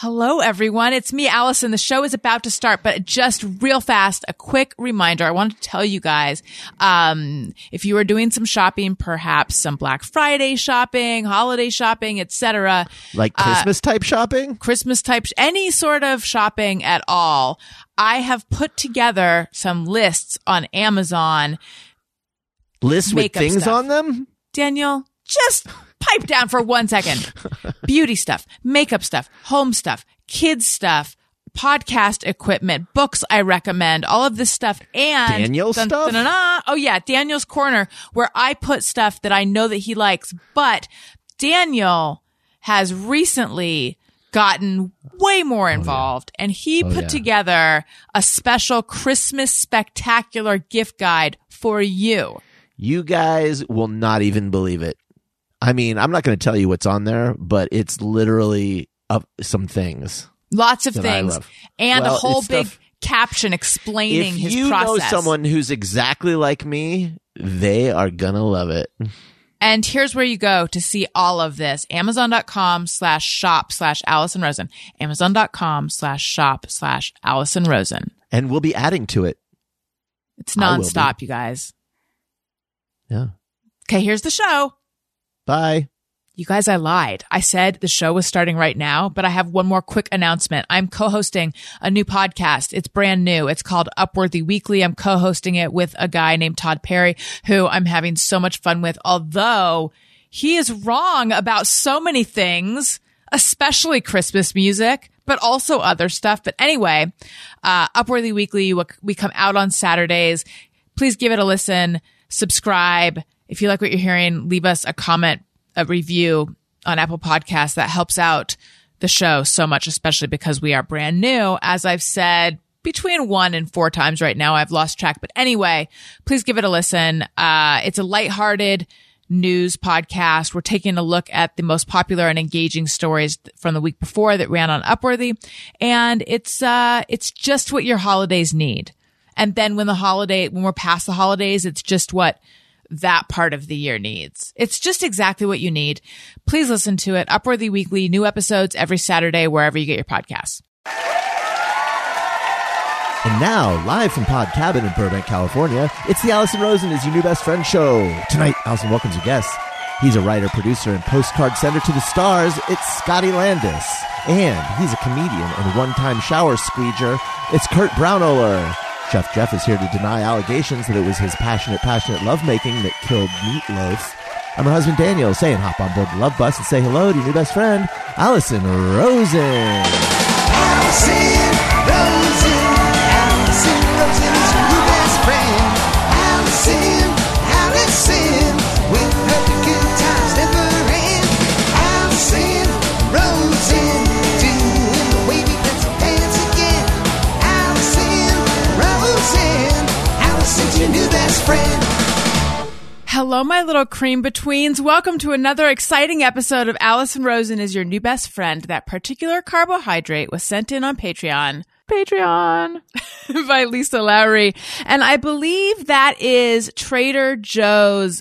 Hello, everyone. It's me, Allison. The show is about to start, but just real fast, a quick reminder. I want to tell you guys, um, if you are doing some shopping, perhaps some Black Friday shopping, holiday shopping, etc., Like Christmas type shopping? Christmas type, any sort of shopping at all, I have put together some lists on Amazon. Lists with things stuff. on them? Daniel, just pipe down for one second. Beauty stuff, makeup stuff, home stuff, kids stuff, podcast equipment, books I recommend, all of this stuff. And Daniel dun, stuff? dun, dun. Oh yeah, Daniel's corner where I put stuff that I know that he likes, but Daniel has recently gotten way more oh, involved and he oh, put yeah. together a special Christmas spectacular gift guide for you. You guys will not even believe it. I mean, I'm not going to tell you what's on there, but it's literally up some things. Lots of things and a whole big stuff- caption explaining if his you process. know someone who's exactly like me, they are going to love it. and here's where you go to see all of this. Amazon.com slash shop slash Allison Rosen. Amazon.com slash shop slash Allison Rosen. And we'll be adding to it. It's nonstop, you guys. Yeah. Okay, here's the show. Bye. You guys, I lied. I said the show was starting right now, but I have one more quick announcement. I'm co-hosting a new podcast. It's brand new. It's called Upworthy Weekly. I'm co-hosting it with a guy named Todd Perry, who I'm having so much fun with, although he is wrong about so many things, especially Christmas music, but also other stuff. But anyway, uh, Upworthy Weekly, we- we come out on Saturdays. Please give it a listen, subscribe. If you like what you're hearing, leave us a comment, a review on Apple Podcasts. That helps out the show so much, especially because we are brand new. As I've said, between one and four times right now, I've lost track. But anyway, please give it a listen. Uh, it's a lighthearted news podcast. We're taking a look at the most popular and engaging stories from the week before that ran on Upworthy. And it's, uh, it's just what your holidays need. And then when the holiday, when we're past the holidays, it's just what that part of the year needs. It's just exactly what you need. Please listen to it. Upworthy Weekly, new episodes every Saturday, wherever you get your podcasts. And now, live from Pod Cabin in Burbank, California, it's the Allison Rosen is your new best friend show. Tonight, Allison welcomes a guest. He's a writer, producer, and postcard sender to the stars. It's Scotty Landes. And he's a comedian and one-time shower squeeger. It's Kurt Braunohler. Chef Jeff is here to deny allegations that it was his passionate, passionate lovemaking that killed Meatloaf. I'm her husband Daniel, saying hop on board the love bus and say hello to your new best friend, Allison Rosen. Allison little cream betweens. Welcome to another exciting episode of Allison Rosen is your new best friend. That particular carbohydrate was sent in on Patreon. Patreon by Lisa Lowry. And I believe that is Trader Joe's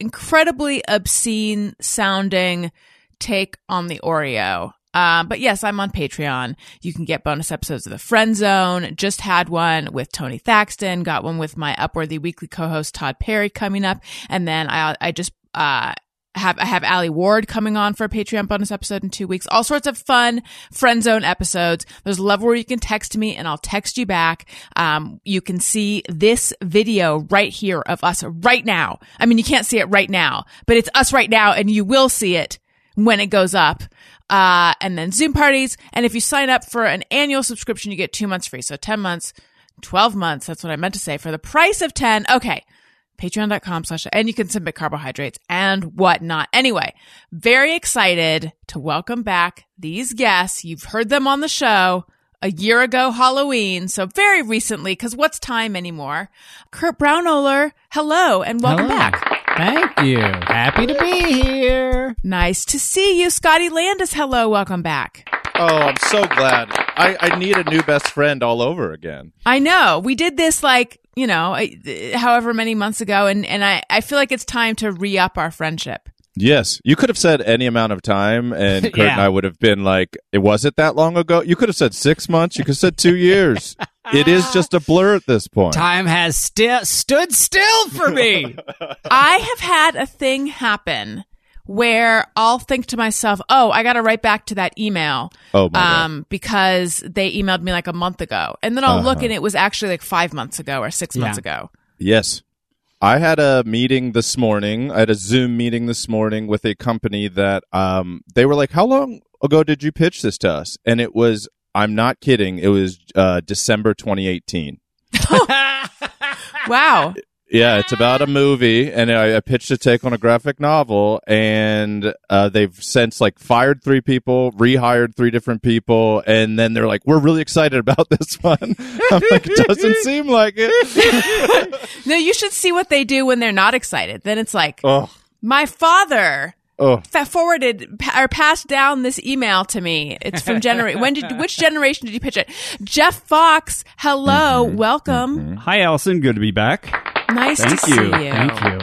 incredibly obscene sounding take on the Oreo. Um, but yes, I'm on Patreon. You can get bonus episodes of The Friend Zone. Just had one with Tony Thaxton. Got one with my Upworthy Weekly co-host Todd Perry coming up, and then I I just uh have I have Alie Ward coming on for a Patreon bonus episode in two weeks. All sorts of fun friend zone episodes. There's a level where you can text me and I'll text you back. Um, you can see this video right here of us right now. I mean, you can't see it right now, but it's us right now, and you will see it when it goes up. Uh, and then Zoom parties. And if you sign up for an annual subscription, you get two months free. So 10 months, 12 months. That's what I meant to say for the price of 10. Okay. Patreon.com slash, and you can submit carbohydrates and whatnot. Anyway, very excited to welcome back these guests. You've heard them on the show a year ago Halloween. So very recently, because what's time anymore? Kurt Braunohler, hello and welcome Hello. back. Thank you. Happy to be here. Nice to see you. Scotty Landes, hello, welcome back. Oh, I'm so glad. I, I need a new best friend all over again. I know. We did this like, you know, however many months ago, and, and I, I feel like it's time to re up our friendship. Yes, you could have said any amount of time, and Kurt and I would have been like, "It was it that long ago?" You could have said six months. You could have said two years. it is just a blur at this point. Time has sti- stood still for me. I have had a thing happen where I'll think to myself, "Oh, I got to write back to that email." Oh my god! um, because they emailed me like a month ago, and then I'll look Uh-huh. and it was actually like five months ago or six months ago. Yes. I had a meeting this morning. I had a Zoom meeting this morning with a company that um they were like, "How long ago did you pitch this to us?" And it was I'm not kidding. It was uh December 2018. Wow, Yeah, it's about a movie, and I, I pitched a take on a graphic novel, and uh, they've since like fired three people, rehired three different people, and then they're like, "We're really excited about this one." I'm like, "It doesn't seem like it." no, you should see what they do when they're not excited. Then it's like oh, my father oh, fa- forwarded or passed down this email to me. It's from generation. when did which generation did you pitch it? Jeff Fox. Hello, welcome. Hi, Allison. Good to be back. Nice Thank to you. see you. Thank you.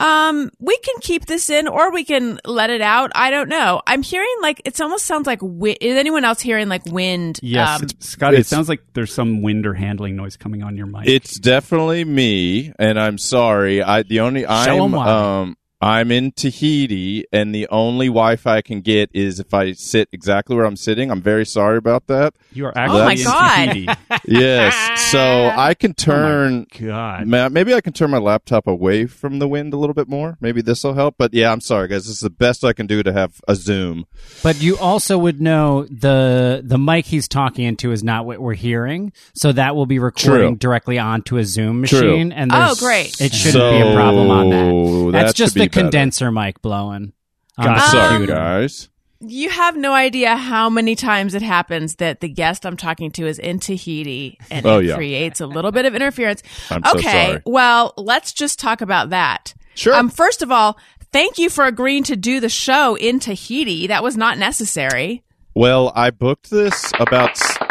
Um, we can keep this in or we can let it out. I don't know. I'm hearing like it almost sounds like wi- is anyone else hearing like wind? Yes, Um, it's, Scotty. It sounds like there's some wind or handling noise coming on your mic. It's definitely me, and I'm sorry. I the only Show I'm 'em why. um I'm in Tahiti, and the only Wi-Fi I can get is if I sit exactly where I'm sitting. I'm very sorry about that. you are Oh my actually in God. Tahiti. Yes, so I can oh turn. God. Maybe I can turn my laptop away from the wind a little bit more. Maybe this will help. But yeah, I'm sorry, guys. This is the best I can do to have a Zoom. But you also would know the the mic he's talking into is not what we're hearing, so that will be recording True. directly onto a Zoom True. machine. And Oh, great. It shouldn't be a problem on that. That's that just be the better. condenser mic blowing. on Gotcha. the Sorry, computer. guys. You have no idea how many times it happens that the guest I'm talking to is in Tahiti and Oh, it yeah. creates a little bit of interference. I'm so okay, sorry. well, let's just talk about that. Sure. Um, first of all, thank you for agreeing to do the show in Tahiti. That was not necessary. Well, I booked this about. s-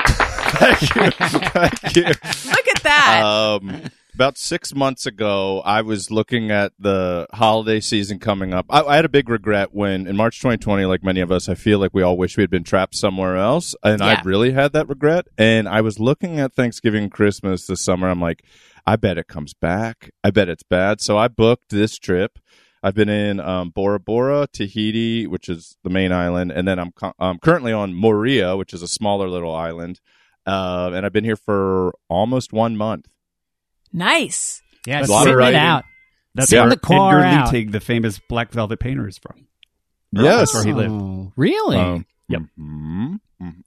Thank you. Thank you. Look at that. um, about six months ago, I was looking at the holiday season coming up. I, I had a big regret when, in March 2020, like many of us, I feel like we all wish we had been trapped somewhere else. And Yeah. I really had that regret. And I was looking at Thanksgiving Christmas this summer. I'm like, I bet it comes back. I bet it's bad. So I booked this trip. I've been in um, Bora Bora, Tahiti, which is the main island, and then I'm, co- I'm currently on Moorea, which is a smaller little island. Uh, and I've been here for almost one month. Nice. Yeah, That's sitting where- it out. That's Sitting where the car Edgar out. Leeteg, the famous Black Velvet painter, is from. Yes. That's where he lived. Oh, really? Um, Yep. mhm.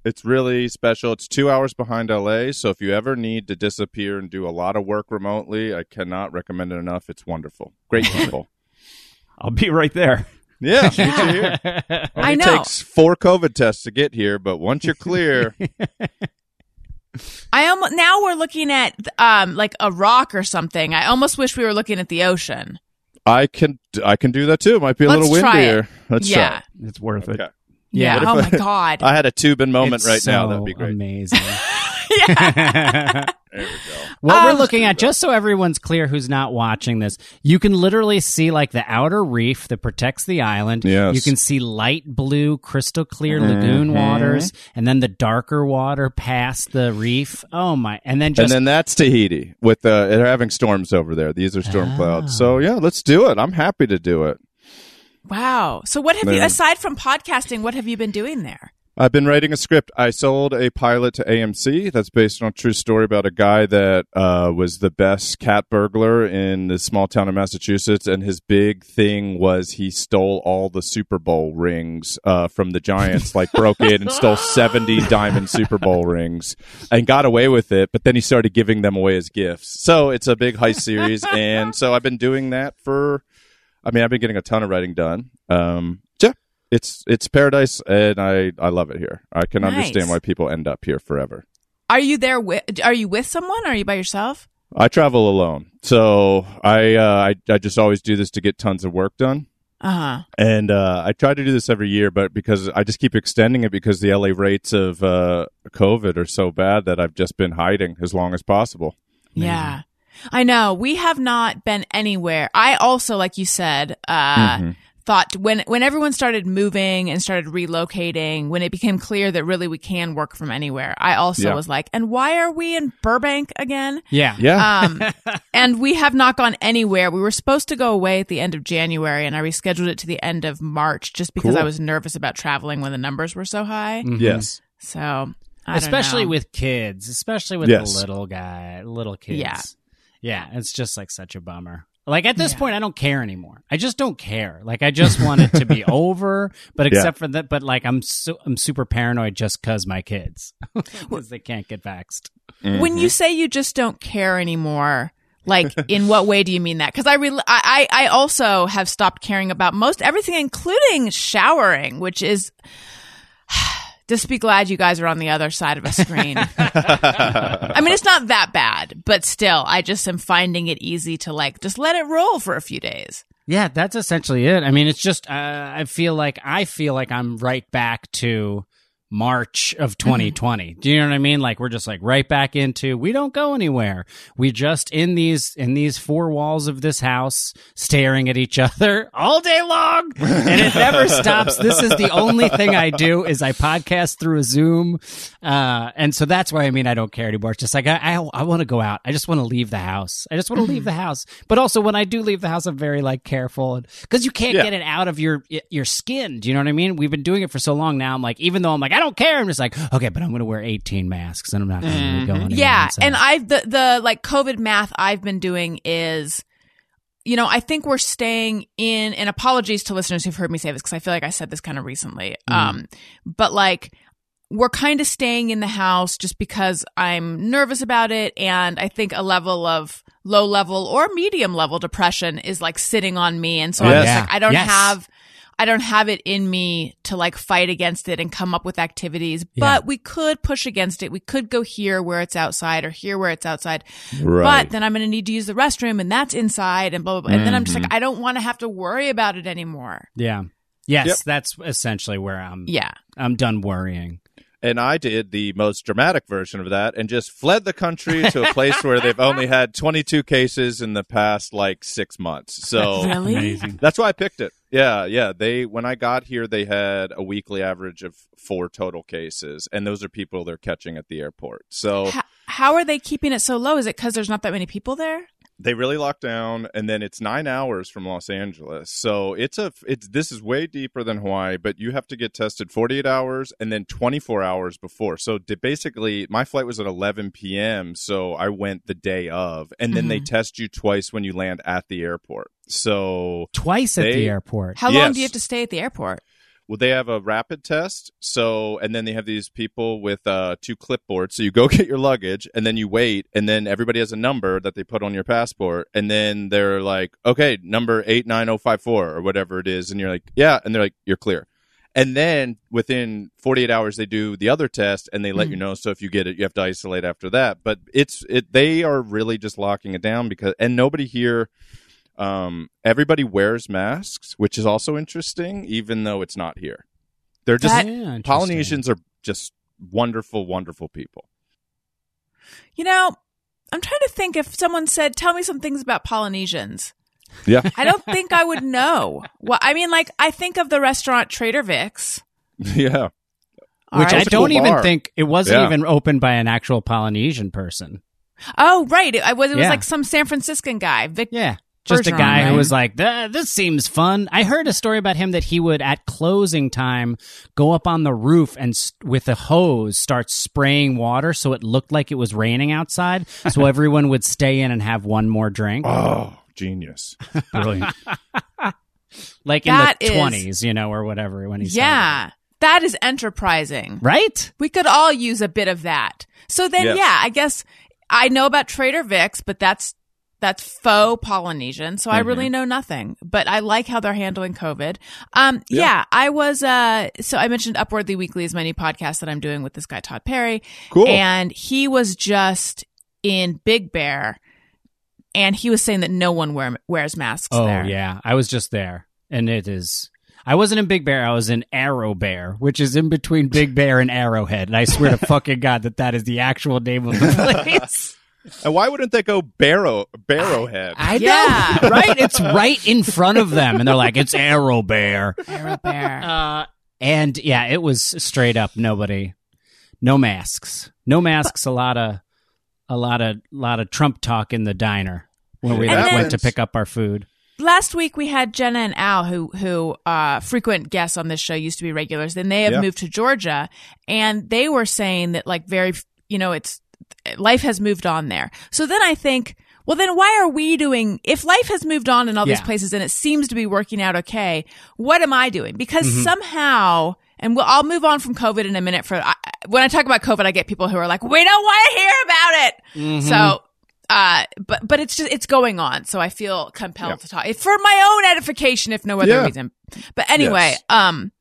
It's really special. It's two hours behind LA. So if you ever need to disappear and do a lot of work remotely, I cannot recommend it enough. It's wonderful. Great people. I'll be right there. yeah, meet you here. I Only know. takes four COVID tests to get here, but once you're clear, I almost now we're looking at um like a rock or something. I almost wish we were looking at the ocean. I can I can do that too. It might be a Let's little try it. windier. Let's yeah. It's worth try. it. Okay. Yeah. What if Oh I- my god. I had a tubing moment It's right now. so That'd be great. Amazing. yeah. There we go. What Um, we're looking at, just so everyone's clear who's not watching this, you can literally see like the outer reef that protects the island. Yes. You can see light blue, crystal clear lagoon Mm-hmm. waters, and then the darker water past the reef. Oh my! And then just and then that's Tahiti with uh, they're having storms over there. These are storm Ah. clouds. So yeah, let's do it. I'm happy to do it. Wow. So what have you aside from podcasting, what have you been doing there? I've been writing a script. I sold a pilot to AMC that's based on a true story about a guy that uh, was the best cat burglar in this small town in Massachusetts. And his big thing was he stole all the Super Bowl rings uh, from the Giants, like broke in and stole 70 diamond Super Bowl rings and got away with it. But then he started giving them away as gifts. So it's a big heist series. and so I've been doing that for, I mean, I've been getting a ton of writing done. Um, it's it's paradise, and I I love it here. I can Nice. understand why people end up here forever. Are you there with are you with someone? Are you by yourself? I travel alone, so I uh, I I just always do this to get tons of work done. Uh-huh. And uh, I try to do this every year, but because I just keep extending it because the LA rates of uh, COVID are so bad that I've just been hiding as long as possible. Yeah. I know we have not been anywhere. I also, like you said, uh, Mm-hmm. Thought when when everyone started moving and started relocating, when it became clear that really we can work from anywhere, I also Yeah. was like, and why are we in Burbank again? Yeah. Yeah. Um, and we have not gone anywhere. We were supposed to go away at the end of January, and I rescheduled it to the end of March just because Cool. I was nervous about traveling when the numbers were so high. yes. So, I don't especially know. with kids, especially with Yes. the little guy, little kids. Yeah. Yeah, it's just like such a bummer. Like at this point, I don't care anymore. I just don't care. Like I just want it to be over. But Yeah. except for that, but like I'm so I'm super paranoid just because my kids, because they can't get vaxxed. Mm-hmm. when you say you just don't care anymore like in what way do you mean that because i re- I, I I also have stopped caring about most everything including showering which is just be glad you guys are on the other side of a screen i mean it's not that bad but still i just am finding it easy to like just let it roll for a few days Yeah, that's essentially it. I mean, it's just uh, I feel like I feel like I'm right back to March of 2020. Do you know what I mean? Like we're just like right back into we don't go anywhere. We just in these in these four walls of this house staring at each other all day long and it never stops. This is the only thing I do is I podcast through a Zoom. Uh and so that's why I mean I don't care anymore. It's just like I I, I want to go out. I just want to leave the house. I just want to leave the house. But also when I do leave the house I'm very like careful cuz you can't Yeah. get it out of your your skin. Do you know what I mean? We've been doing it for so long now. I'm like even though I'm like I don't care. I'm just like okay, but I'm going to wear 18 masks and I'm not going to go anywhere. Yeah, inside. and I've, the the like COVID math I've been doing is, you know, I think we're staying in. And apologies to listeners who've heard me say this because I feel like I said this kind of recently. Um, but like we're kind of staying in the house just because I'm nervous about it, and I think a level of low level or medium level depression is like sitting on me, and so I'm just like I don't Yes. have. I don't have it in me to like fight against it and come up with activities, Yeah. but we could push against it. We could go here where it's outside or here where it's outside. Right. But then I'm going to need to use the restroom and that's inside and blah, blah, blah. And then I'm just like, Mm-hmm. I don't want to have to worry about it anymore. yeah. Yes, Yep. that's essentially where I'm Yeah. I'm done worrying. And I did the most dramatic version of that and just fled the country to a place where they've only had 22 cases in the past like six months. So Really? That's why I picked it. Yeah, yeah. They when I got here, they had a weekly average of four total cases, and those are people they're catching at the airport. So H- how are they keeping it so low? Is it because there's not that many people there? they really locked down, and then it's nine hours from Los Angeles. So it's a it's this is way deeper than Hawaii, but you have to get tested 48 hours and then 24 hours before. So basically, my flight was at 11 p.m. So I went the day of, and then they mm-hmm. test you twice when you land at the airport. So Twice at They- the airport. How long do you have to stay at the airport? Well, they have a rapid test. So, and then they have these people with uh, two clipboards. So you go get your luggage and then you wait. And then everybody has a number that they put on your passport. And then they're like, okay, number 89054 or whatever it is. And you're like, yeah. And they're like, you're clear. And then within 48 hours, they do the other test and they let you know. So if you get it, you have to isolate after that. But it's, it, they are really just locking it down because, and nobody here, um, everybody wears masks, which is also interesting, even though it's not here. They're just That- Yeah. Polynesians are just wonderful, wonderful people. You know, I'm trying to think if someone said, tell me some things about Polynesians. Yeah, I don't think I would know. Well, I mean, like, I think of the restaurant Trader Vic's. yeah. All Which I right. a don't cool even bar. think it wasn't Yeah. even opened by an actual Polynesian person. Oh, right. It, I was, it was Yeah. like some San Franciscan guy. Vic, Yeah. Just a Bergeron, guy who was like, this seems fun. I heard a story about him that he would, at closing time, go up on the roof and s with a hose start spraying water so it looked like it was raining outside. So everyone would stay in and have one more drink. Oh, genius. Brilliant. like in the is- 20s, you know, or whatever when he started Yeah. That is enterprising. Right? We could all use a bit of that. So then, Yes. yeah, I guess I know about Trader Vic's, but that's that's faux Polynesian, so I Mm-hmm. really know nothing. But I like how they're handling COVID. Um, yeah. Yeah. I was. Uh, so I mentioned Upworthy Weekly is my new podcast that I'm doing with this guy Todd Perry, Cool. and he was just in Big Bear, and he was saying that no one wear, wears masks Oh, there. yeah. I was just there. And it is. I wasn't in Big Bear. I was in Arrow Bear, which is in between Big Bear and Arrowhead. And I swear to fucking God that that is the actual name of the place. And why wouldn't they go barrow barrowhead? I Yeah. know, right? It's right in front of them, and they're like, "It's Arrow Bear." Arrow bear. Uh, and yeah, it was straight up nobody, no masks, no masks. A lot of, a lot of, lot of Trump talk in the diner when we It went happens. to pick up our food. Last week we had Jenna and Al, who who uh, frequent guests on this show, used to be regulars. Then they have Yeah. moved to Georgia, and they were saying that like very, you know, it's life has moved on there. So then I think, well, then why are we doing? If life has moved on in all these Yeah. places and it seems to be working out okay, what am I doing? Because Mm-hmm. somehow, and we'll, I'll move on from COVID in a minute. For I, when I talk about COVID, I get people who are like, we don't want to hear about it. Mm-hmm. So uh but but it's just it's going on so i feel compelled to talk for my own edification if no other Yeah. reason but anyway Yes. um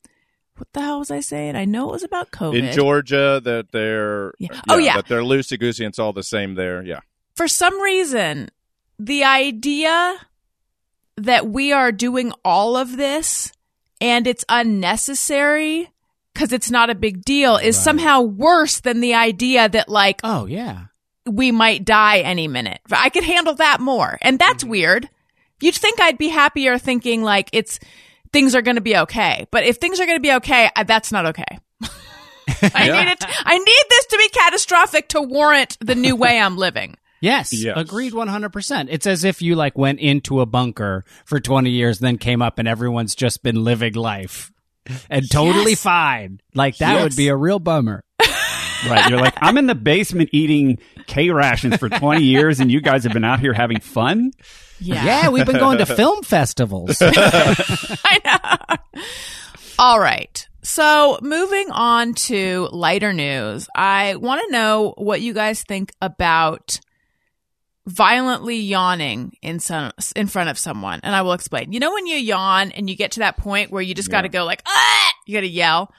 what the hell was i saying i know it was about covid In Georgia, that they're Yeah. Oh, yeah. that they're loosey goosey. and It's all the same there. Yeah, for some reason the idea that we are doing all of this and it's unnecessary because it's not a big deal is somehow worse than the idea that like Oh yeah, we might die any minute. I could handle that more. And that's mm-hmm. weird. You'd think I'd be happier thinking like it's things are going to be okay. But if things are going to be okay, I, that's not okay. I Yeah. need it. I need this to be catastrophic to warrant the new way I'm living. yes, Yes. agreed one hundred percent. It's as if you like went into a bunker for twenty years, then came up, and everyone's just been living life and totally Yes. fine. Like that Yes. would be a real bummer. Right. You're like, I'm in the basement eating K rations for 20 years, and you guys have been out here having fun. Yeah. Yeah, we've been going to film festivals. I know. All right. So, moving on to lighter news, I want to know what you guys think about violently yawning in some in front of someone, and I will explain. You know when you yawn and you get to that point where you just got to go like, ah, you got to yell.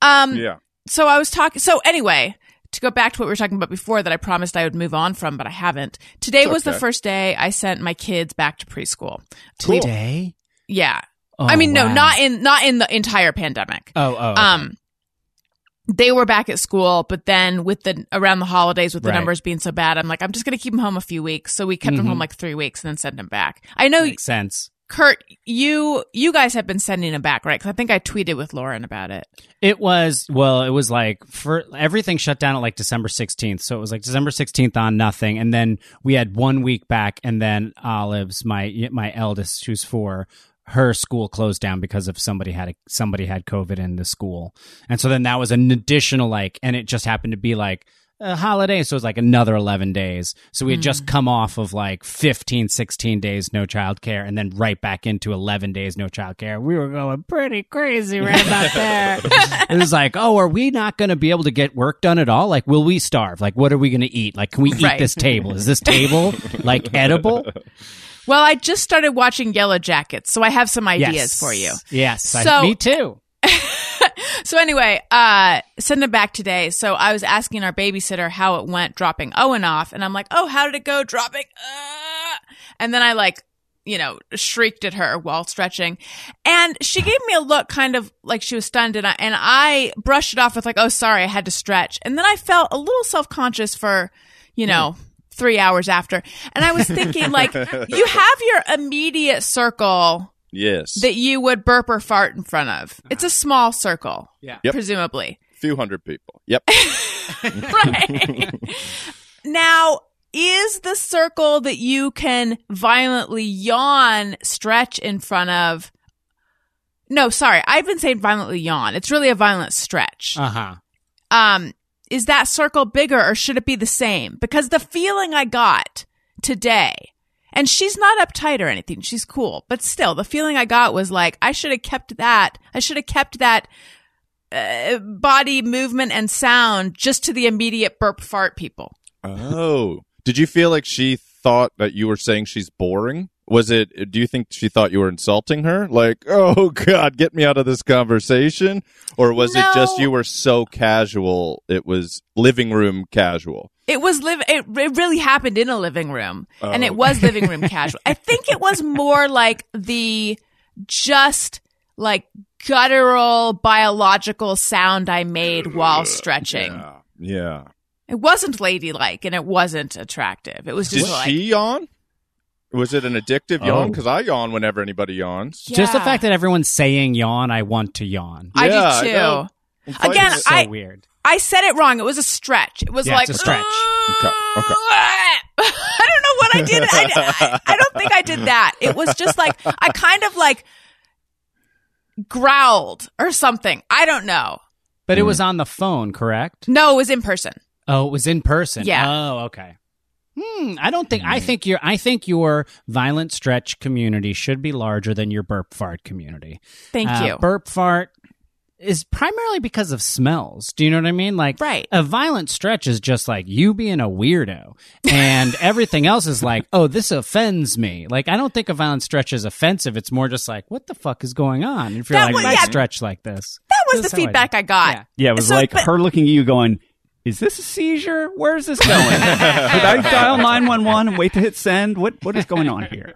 Um, yeah. so I was talking. So anyway, to go back to what we were talking about before, that I promised I would move on from, but I haven't. Today It's was the first day I sent my kids back to preschool. Today? Yeah, Oh, I mean, no, not in not in the entire pandemic. Oh, oh. okay. Um, they were back at school, but then with the around the holidays, with the Right. numbers being so bad, I'm like, I'm just gonna keep them home a few weeks. So we kept them Mhm. home like three weeks and then sent them back. I know, makes sense. Kurt, you you guys have been sending them back, right? Because I think I tweeted with Lauren about it. It was well, it was like for everything shut down at like December 16th. So it was like December 16th on nothing and then we had 1 week back and then Olives, my my eldest who's 4, her school closed down because of somebody had a, somebody had covid in the school. And so then that was an additional like and it just happened to be like a holiday so it was like another 11 days. So we had just mm. come off of like 15 16 days no childcare and then right back into 11 days no childcare. We were going pretty crazy right about there. It was like oh are we not going to be able to get work done at all? Like will we starve? Like what are we going to eat? Like can we eat Right. this table? Is this table like edible? Well, I just started watching Yellow Jackets, so I have some ideas yes. for you. yes I- So- me too So anyway, uh, send it back today. So I was asking our babysitter how it went dropping Owen off, and I'm like, "Oh, how did it go dropping?" Uh, and then I like, you know, shrieked at her while stretching, and she gave me a look, kind of like she was stunned, and I and I brushed it off with like, "Oh, sorry, I had to stretch," and then I felt a little self conscious for, you know. Three hours after. And I was thinking, like, you have your immediate circle Yes. that you would burp or fart in front of. It's a small circle, Yeah. Yep. presumably. few hundred people. Yep. Right. now, is the circle that you can violently yawn stretch in front of? No, sorry. I've been saying violently yawn. It's really a violent stretch. uh-huh Um, is that circle bigger or should it be the same? Because the feeling I got today, and she's not uptight or anything, she's cool, but still, the feeling I got was like, I should have kept that. I should have kept that uh, body movement and sound just to the immediate burp fart people. Oh. Did you feel like she thought that you were saying she's boring? Was it, do you think she thought you were insulting her? Like, oh God, get me out of this conversation? Or was it just you were so casual, it was living room casual? It was live. It, it really happened in a living room, oh, and Oh. it was living room casual. I think it was more like the just like guttural biological sound I made while stretching. Yeah. Yeah. It wasn't ladylike and it wasn't attractive. It was Did just like she yawn? Was it an addictive oh. yawn? Oh. Because I yawn whenever anybody yawns. Just the fact that everyone's saying yawn, I want to yawn. I Yeah, do too. know. I'm Again, so I- weird. I said it wrong. It was a stretch. It was Yeah, like it's a stretch. Okay, okay. I don't know what I did. I, I, I don't think I did that. It was just like I kind of like growled or something. I don't know. But it was mm. on the phone, correct? No, it was in person. Oh, it was in person. Yeah. Oh, okay. Hmm. I don't think. I think your. I think your violent stretch community should be larger than your burp fart community. Thank Uh, you. Burp fart is primarily because of smells. Do you know what I mean? Like, Right. A violent stretch is just like you being a weirdo, and everything else is like, oh, this offends me. Like, I don't think a violent stretch is offensive. It's more just like, what the fuck is going on? If you're That like, was- I yeah. stretch like this. that was This the is how I feedback. I, got. Yeah. Yeah, it was So, like but- her looking at you going, Is this a seizure? Where's this going? Did I dial 911 and wait to hit send? What What is going on here?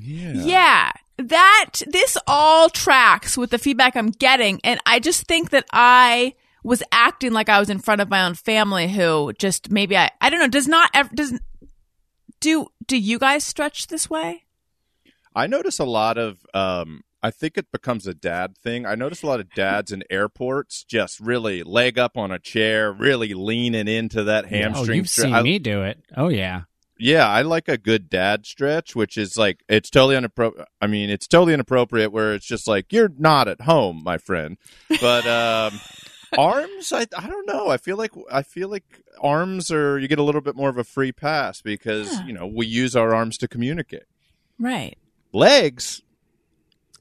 Yeah. Yeah. That this all tracks with the feedback I'm getting. And I just think that I was acting like I was in front of my own family who just maybe I, I don't know, does not ever, does, do, do you guys stretch this way? I notice a lot of. Um, I think it becomes a dad thing. I notice a lot of dads in airports just really leg up on a chair, really leaning into that hamstring. Oh, hamstring. you've stre- seen I- me do it. Oh yeah. Yeah, I like a good dad stretch, which is like it's totally inappropriate. I mean, it's totally inappropriate where it's just like you're not at home, my friend. But um, arms, I I don't know. I feel like I feel like arms are you get a little bit more of a free pass because Yeah. you know we use our arms to communicate. Right. Legs.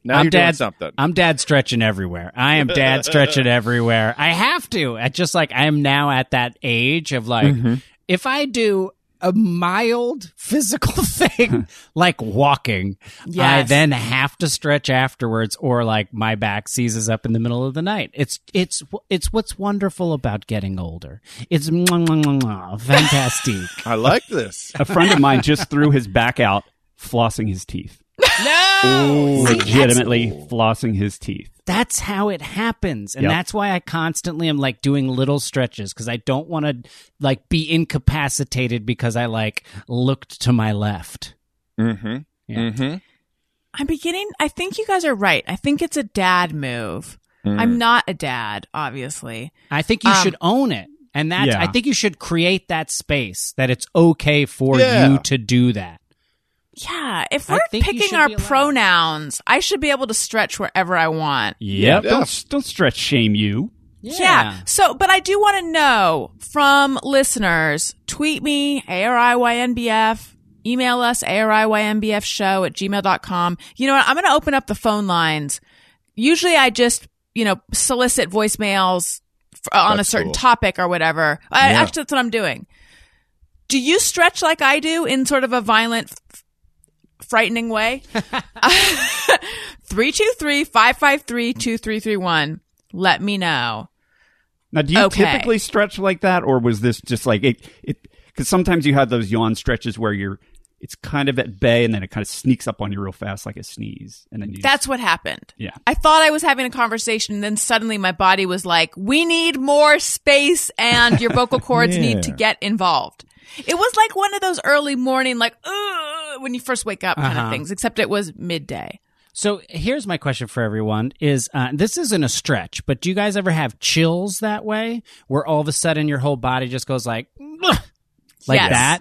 Now I'm you're doing dad- something. I'm dad stretching everywhere. I am dad stretching everywhere. I have to. I just like I am now at that age of like Mm-hmm. if I do a mild physical thing like walking, I then have to stretch afterwards or like my back seizes up in the middle of the night. It's it's it's what's wonderful about getting older. It's mwah, mwah, mwah, mwah, fantastic. I like this. A friend of mine just threw his back out flossing his teeth. No. Legitimately flossing his teeth. that's how it happens and Yep. that's why i constantly am like doing little stretches because i don't want to like be incapacitated because i like looked to my left Mm-hmm. Yeah. Mm-hmm. I'm beginning. I think you guys are right. I think it's a dad move. Mm. I'm not a dad, obviously. i think you Um, should own it and that's Yeah. i think you should create that space that it's okay for Yeah. you to do that Yeah. If we're picking our pronouns, I should be able to stretch wherever I want. yep Yeah. Don't don't stretch shame you. Yeah. So, but I do want to know from listeners, tweet me, ARIYNBF, email us, ARIYNBF show at gmail.com. You know what? I'm going to open up the phone lines. Usually I just, you know, solicit voicemails f- uh, on a certain cool. topic or whatever. I, Yeah. Actually, that's what I'm doing. Do you stretch like I do in sort of a violent, f- frightening way? 323 553 2331. Let me know. Now, do you Okay. typically stretch like that, or was this just like it? It because sometimes you have those yawn stretches where you're, it's kind of at bay, and then it kind of sneaks up on you real fast, like a sneeze, and then you. That's what happened. Yeah. I thought I was having a conversation, and then suddenly my body was like, we need more space and your vocal cords need to get involved. It was like one of those early morning, like, when you first wake up kind Uh-huh. of things, except it was midday. So here's my question for everyone: Is uh, this isn't a stretch, but do you guys ever have chills that way, where all of a sudden your whole body just goes like, like Yes. that?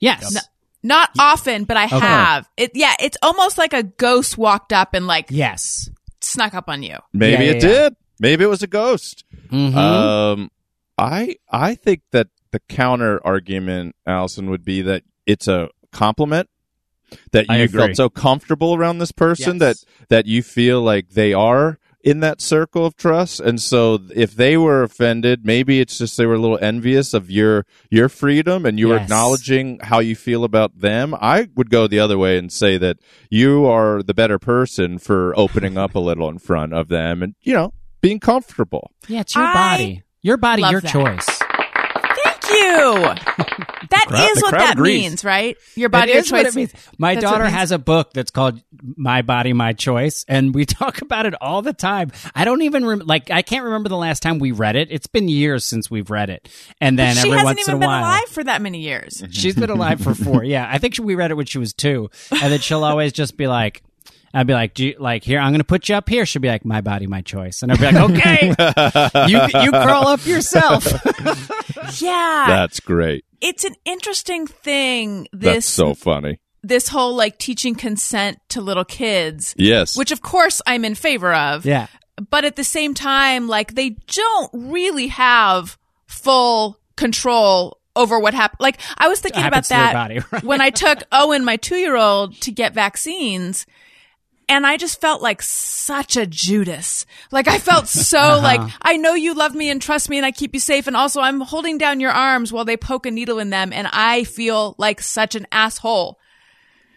Yes. No- Not often, but I have. It, yeah, it's almost like a ghost walked up and like Yes. snuck up on you. Maybe Yeah, it yeah, yeah. did. Maybe it was a ghost. Mhm. Um, I I think that the counter argument, Allison, would be that it's a compliment that you felt so comfortable around this person Yes. that that you feel like they are in that circle of trust, and so if they were offended, maybe it's just they were a little envious of your your freedom, and you were acknowledging how you feel about them. I would go the other way and say that you are the better person for opening up a little in front of them, and you know being comfortable. Yeah, it's your I body. Your body, your that. choice. That is crowd- the what that agrees. means, right? Your body, your is choice. My That's daughter has a book that's called My Body, My Choice, and we talk about it all the time. I don't even rem- like. I can't remember the last time we read it. It's been years since we've read it, and then she every hasn't once even in a been while, alive for that many years. she's been alive for four. Yeah, I think we read it when she was two, and then she'll always just be like. I'd be like, Do you, like here, I'm going to put you up here. She'll be like, my body, my choice, and I'd be like, okay, you you crawl up yourself. Yeah, That's great. it's an interesting thing. That's This so funny. this whole like teaching consent to little kids, Yes. which of course I'm in favor of. yeah, but at the same time, like they don't really have full control over what happened. Like I was thinking about happens to their that body, right? when I took Owen, my two year old, to get vaccines. And I just felt like such a Judas. Like I felt so Uh-huh. like, I know you love me and trust me and I keep you safe. And also I'm holding down your arms while they poke a needle in them. And I feel like such an asshole.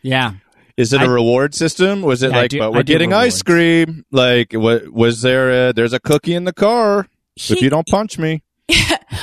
yeah. Is it a I- reward system? Was it Yeah, like, do- but we're getting rewards. ice cream? Like, what, was there a, there's a cookie in the car if you don't punch me?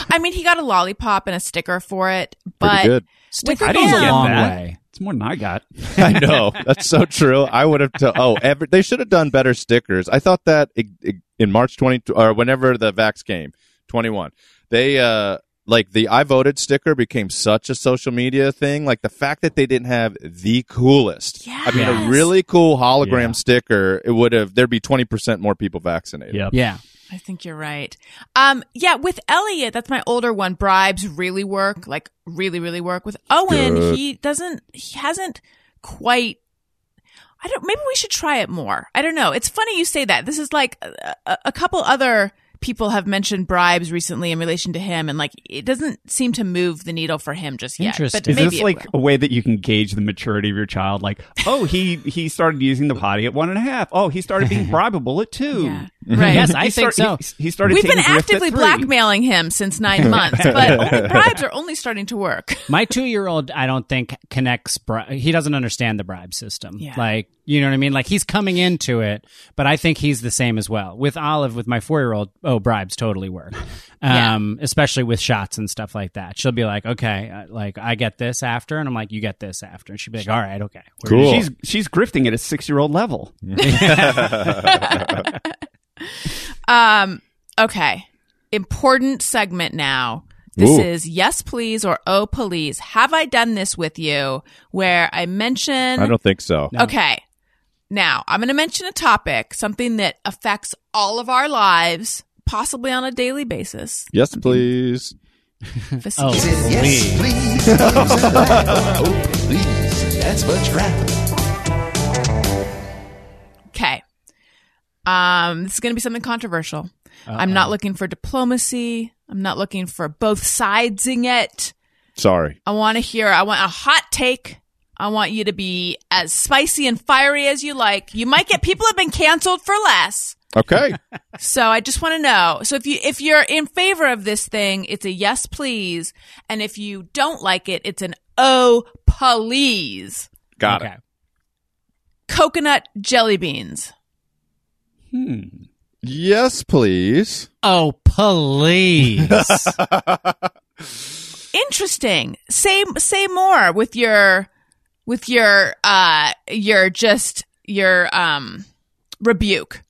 I mean, he got a lollipop and a sticker for it, but Pretty good. with I him, didn't goes a get long that. way. It's more than I got. I know. That's so true. I would have, to, oh, every, they should have done better stickers. I thought that i- i- in March 20, or whenever the Vax came, 21, they, uh, like the I voted sticker became such a social media thing. Like the fact that they didn't have the coolest. I mean, Yes. a really cool hologram Yeah. sticker, it would have, there'd be 20% more people vaccinated. Yep. Yeah. I think you're right. Um, yeah, with Elliot, that's my older one. Bribes really work, like really, really work. With Owen, Good. he doesn't, he hasn't quite. I don't. Maybe we should try it more. I don't know. It's funny you say that. This is like a, a, a couple other people have mentioned bribes recently in relation to him, and like it doesn't seem to move the needle for him just yet. Interesting. But Is maybe this like will. a way that you can gauge the maturity of your child? Like, oh, he he started using the potty at one and a half. Oh, he started being bribable at two. Yeah. Right. Yes, I He think start- so. He, he started. We've been taking drift at actively blackmailing him since nine months, but only bribes are only starting to work. My two year old, I don't think connects. Bri- he doesn't understand the bribe system. Yeah. Like, you know what I mean? Like, he's coming into it, but I think he's the same as well. With Olive, with my four year old, oh, bribes totally work. Yeah. Um, especially with shots and stuff like that. She'll be like, okay, uh, like, I get this after. And I'm like, you get this after. And she'll be like, all right, okay. We're Cool. She's she's grifting at a six year old level. Um, okay. Important segment now. This Ooh. is yes, please, or oh, please. Have I done this with you where I mention. I don't think so. Okay. Now, I'm going to mention a topic, something that affects all of our lives, possibly on a daily basis. Yes, please. Oh, Said, yes, please. please. oh, please. That's much crap. Okay. Um, this is going to be something controversial. I'm not looking for diplomacy. I'm not looking for both sidesing it. Sorry. I want to hear, I want a hot take. I want you to be as spicy and fiery as you like. You might get people have been canceled for less. Okay. So I just want to know. So if you if you're in favor of this thing, it's a yes please, and if you don't like it, it's an oh please. Got okay. it. Coconut jelly beans. Hmm. Yes, please. Oh, please. Interesting. Say say more with your with your uh your just your um rebuke.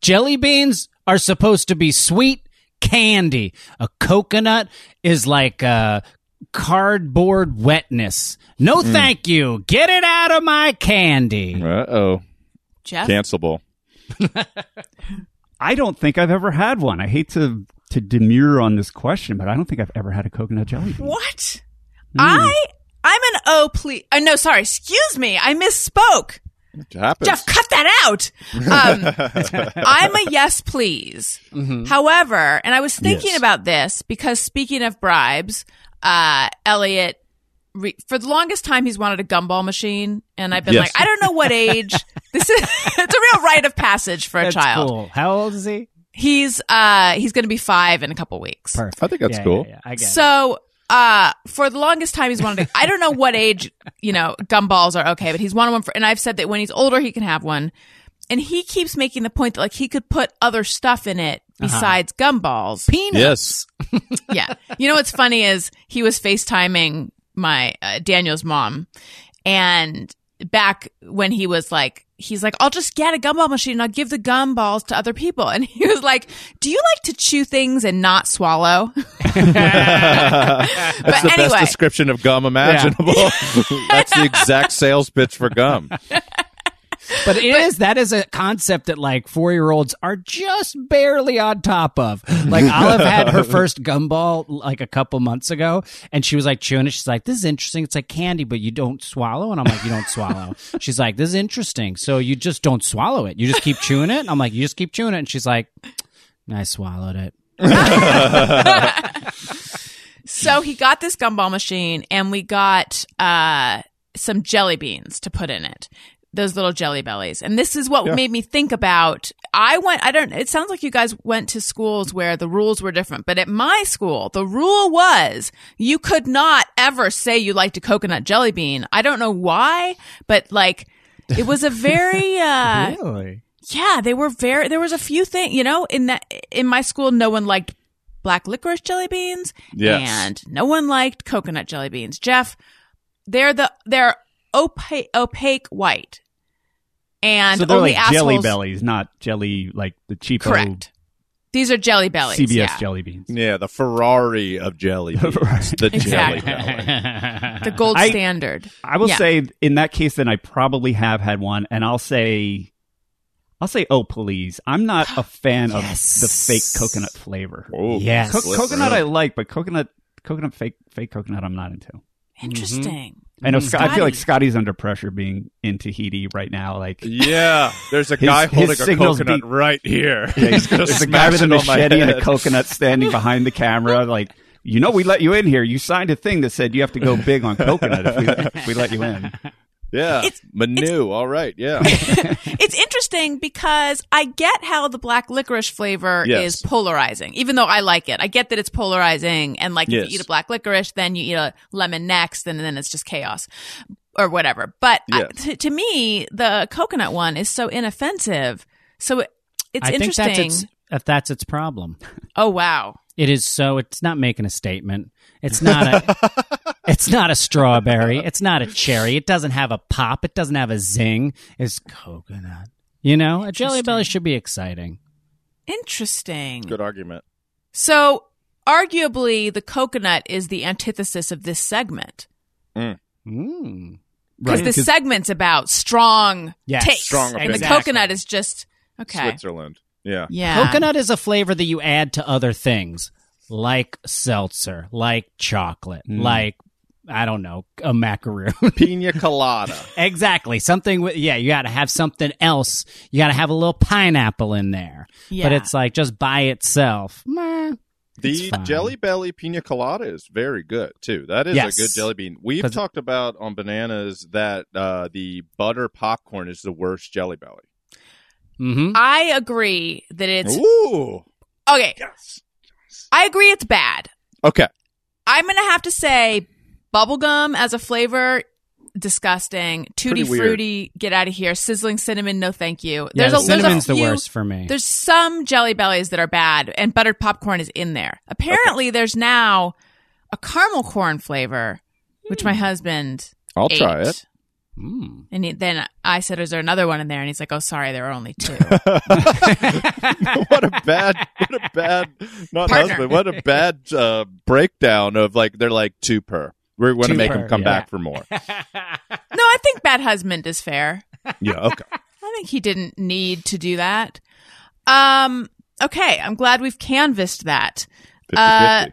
Jelly beans are supposed to be sweet candy. A coconut is like uh, cardboard wetness. No, thank you. Get it out of my candy. Uh oh. Jeff. Cancelable. I don't think I've ever had one. I hate to to demur on this question, but I don't think I've ever had a coconut jelly bean. What? Hmm. I I'm an oh please. Uh, no, sorry. Excuse me. I misspoke. It happens. Jeff, cut that out. Um, I'm a yes, please. However, and I was thinking Yes. about this because speaking of bribes, uh, Elliot, re- for the longest time, he's wanted a gumball machine, and I've been Yes. like, I don't know what age. this is it's a real rite of passage for a That's child. cool. How old is he? He's uh he's going to be five in a couple weeks. Perfect. I think that's Yeah, cool. Yeah, yeah, I get it. So, uh, for the longest time, he's wanted. To, I don't know what age, you know, gumballs are okay, but he's wanted one for. And I've said that when he's older, he can have one. And he keeps making the point that like he could put other stuff in it besides gumballs. Peanuts. Yes. yeah. You know what's funny is he was FaceTiming my uh, Daniel's mom, and back when he was like, he's like, I'll just get a gumball machine and I'll give the gumballs to other people. And he was like, Do you like to chew things and not swallow? That's the anyway. best description of gum imaginable. That's the exact sales pitch for gum. But it is that is a concept that like four year olds are just barely on top of. Like Olive had her first gumball like a couple months ago, and she was like chewing it. She's like, "This is interesting. It's like candy, but you don't swallow." And I'm like, "You don't swallow." She's like, "This is interesting. So you just don't swallow it. You just keep chewing it." And I'm like, "You just keep chewing it." And she's like, "I swallowed it." So he got this gumball machine and we got uh, some jelly beans to put in it. Those little jelly bellies. And this is what made me think about I went I don't it sounds like you guys went to schools where the rules were different, but at my school, the rule was you could not ever say you liked a coconut jelly bean. I don't know why, but like it was a very uh Really? yeah, they were very. There was a few things, you know, in that in my school, no one liked black licorice jelly beans, Yes. and no one liked coconut jelly beans. Jeff, they're the they're opaque opaque white, and so they're only like jelly bellies, not jelly like the cheapo Correct. These are jelly bellies. CBS yeah. jelly beans. Yeah, the Ferrari of jelly beans. The jelly belly. the gold I- standard. I will Yeah. say in that case, then I probably have had one, and I'll say, I'll say, oh please, I'm not a fan of the fake coconut flavor. Oh, Yes. Co- coconut I like, but coconut, coconut fake, fake coconut I'm not into. Interesting. I know. Mm, Scott, I feel like Scotty's under pressure being in Tahiti right now. Like Yeah, there's a guy his holding a coconut beat- right here. Yeah, He's gonna there's a guy with a smash it on my machete and a coconut standing behind the camera. Like, you know, we let you in here. You signed a thing that said you have to go big on coconut if we, if we let you in. Yeah, It's- Manu. All right, yeah. It's interesting because I get how the black licorice flavor Yes. is polarizing, even though I like it. I get that it's polarizing, and like if you eat a black licorice, then you eat a lemon next, and then it's just chaos or whatever. But I- to, to me, the coconut one is so inoffensive. So it, it's I think interesting. that's its, if that's its problem. oh wow, It is so. It's not making a statement. It's not a. it's not a strawberry. It's not a cherry. It doesn't have a pop. It doesn't have a zing. It's coconut. You know, a jelly belly should be exciting. interesting. Good argument. So arguably, the coconut is the antithesis of this segment. Mm. Because the segment's about strong Yes. taste, Strong and the coconut is just okay. Switzerland. Yeah. Yeah, Coconut is a flavor that you add to other things, like seltzer, like chocolate, like I don't know, a macaroon. Pina colada. exactly. Something with yeah, you got to have something else. You got to have a little pineapple in there. Yeah. But it's like just by itself. Meh. The It's fine. Jelly Belly Pina Colada is very good too. That is Yes. a good jelly bean. We've 'Cause- talked about on bananas that uh, the butter popcorn is the worst Jelly Belly. Mhm. I agree that it's Ooh. okay. I agree it's bad. Okay. I'm gonna have to say bubblegum as a flavor, disgusting. Tutti fruity, get out of here. Sizzling cinnamon, no thank you. Yeah, There's the a there's a cinnamon's the few- worst for me. There's some jelly bellies that are bad, and buttered popcorn is in there. Apparently, there's now a caramel corn flavor, which my husband I'll ate. try it. Mm. And he, then I said, "Is there another one in there?" And he's like, "Oh, sorry, there are only two. what a bad, what a bad, not Partner. husband. What a bad uh, breakdown of like they're like two per. We're going to make per, them come yeah. back for more. no, I think bad husband is fair. yeah. Okay. I think he didn't need to do that. Um. Okay, I'm glad we've canvassed that. 50-50. Uh,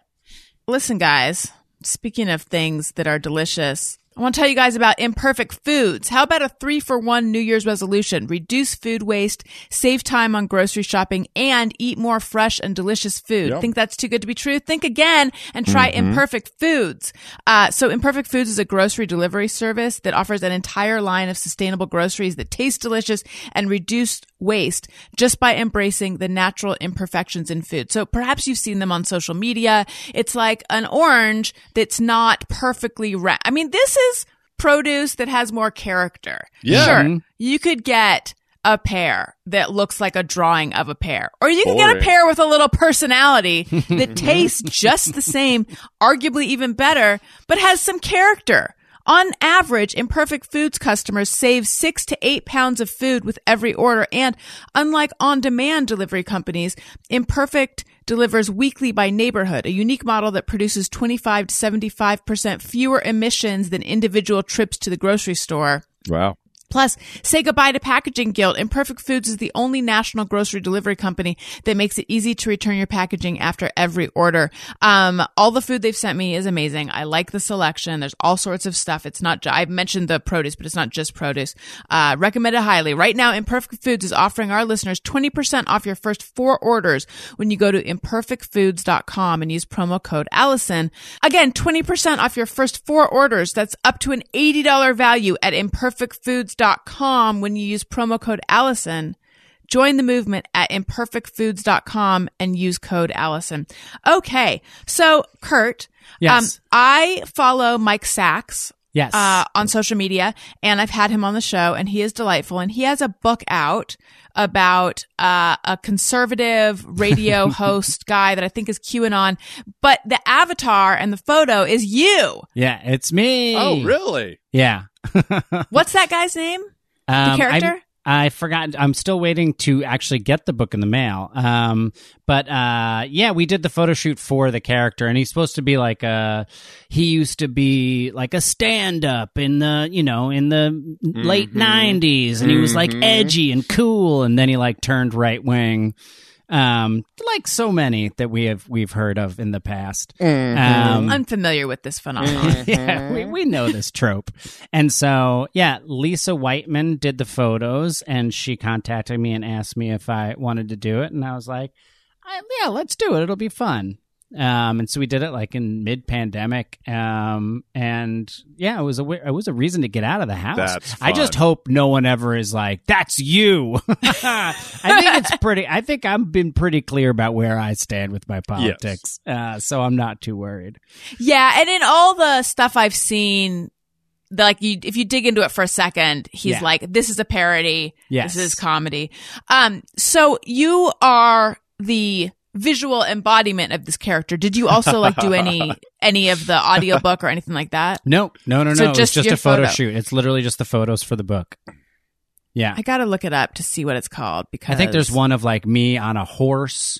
Listen, guys. Speaking of things that are delicious, I want to tell you guys about Imperfect Foods. How about a three for one New Year's resolution? Reduce food waste, save time on grocery shopping, and eat more fresh and delicious food. Yum. Think that's too good to be true? Think again and try Imperfect Foods. Uh, so Imperfect Foods is a grocery delivery service that offers an entire line of sustainable groceries that taste delicious and reduce waste just by embracing the natural imperfections in food. So perhaps you've seen them on social media. It's like an orange that's not perfectly ra- I mean, this is produce that has more character. Yeah. Sure. Mm-hmm. You could get a pear that looks like a drawing of a pear. Or you can get a pear with a little personality that tastes just the same, arguably even better, but has some character. On average, Imperfect Foods customers save six to eight pounds of food with every order. And unlike on demand delivery companies, Imperfect delivers weekly by neighborhood, a unique model that produces 25 to 75% fewer emissions than individual trips to the grocery store. Wow. Plus, say goodbye to packaging guilt. Imperfect Foods is the only national grocery delivery company that makes it easy to return your packaging after every order. Um, all the food they've sent me is amazing. I like the selection. There's all sorts of stuff. It's not, ju- I mentioned the produce, but it's not just produce. Uh, recommend it highly. Right now, Imperfect Foods is offering our listeners 20% off your first four orders when you go to imperfectfoods.com and use promo code Allison. Again, 20% off your first four orders. That's up to an $80 value at imperfectfoods.com when you use promo code Allison. Join the movement at imperfectfoods.com and use code Allison. Okay. So, Kurt, Yes. um, I follow Mike Sacks Yes. uh, on social media, and I've had him on the show, and he is delightful. And he has a book out about uh, a conservative radio host guy that I think is QAnon, but the avatar and the photo is you. yeah, it's me. Oh, really? Yeah. What's that guy's name? Um, character? I'm- I forgot. I'm still waiting to actually get the book in the mail. Um, but uh, yeah, we did the photo shoot for the character, and he's supposed to be like a. He used to be like a stand-up in the you know in the late '90s, and he was like edgy and cool, and then he like turned right wing. Um, like so many that we have we've heard of in the past. Um, I'm familiar with this phenomenon. yeah, we, we know this trope. And so, yeah, Lisa Whiteman did the photos and she contacted me and asked me if I wanted to do it. And I was like, I, yeah, let's do it. It'll be fun. Um, and so we did it like in mid pandemic. Um, and yeah, it was a, it was a reason to get out of the house. That's I just hope no one ever is like, that's you. I think it's pretty, I think I've been pretty clear about where I stand with my politics. Uh, so I'm not too worried. yeah, and in all the stuff I've seen, like you, if you dig into it for a second, he's Yeah. like, "This is a parody. Yes. This is comedy." Um, so you are the visual embodiment of this character. Did you also like do any any of the audiobook or anything like that? No, no, no, no. So just it's just a photo, photo. shoot. It's literally just the photos for the book. Yeah. I got to look it up to see what it's called because I think there's one of like me on a horse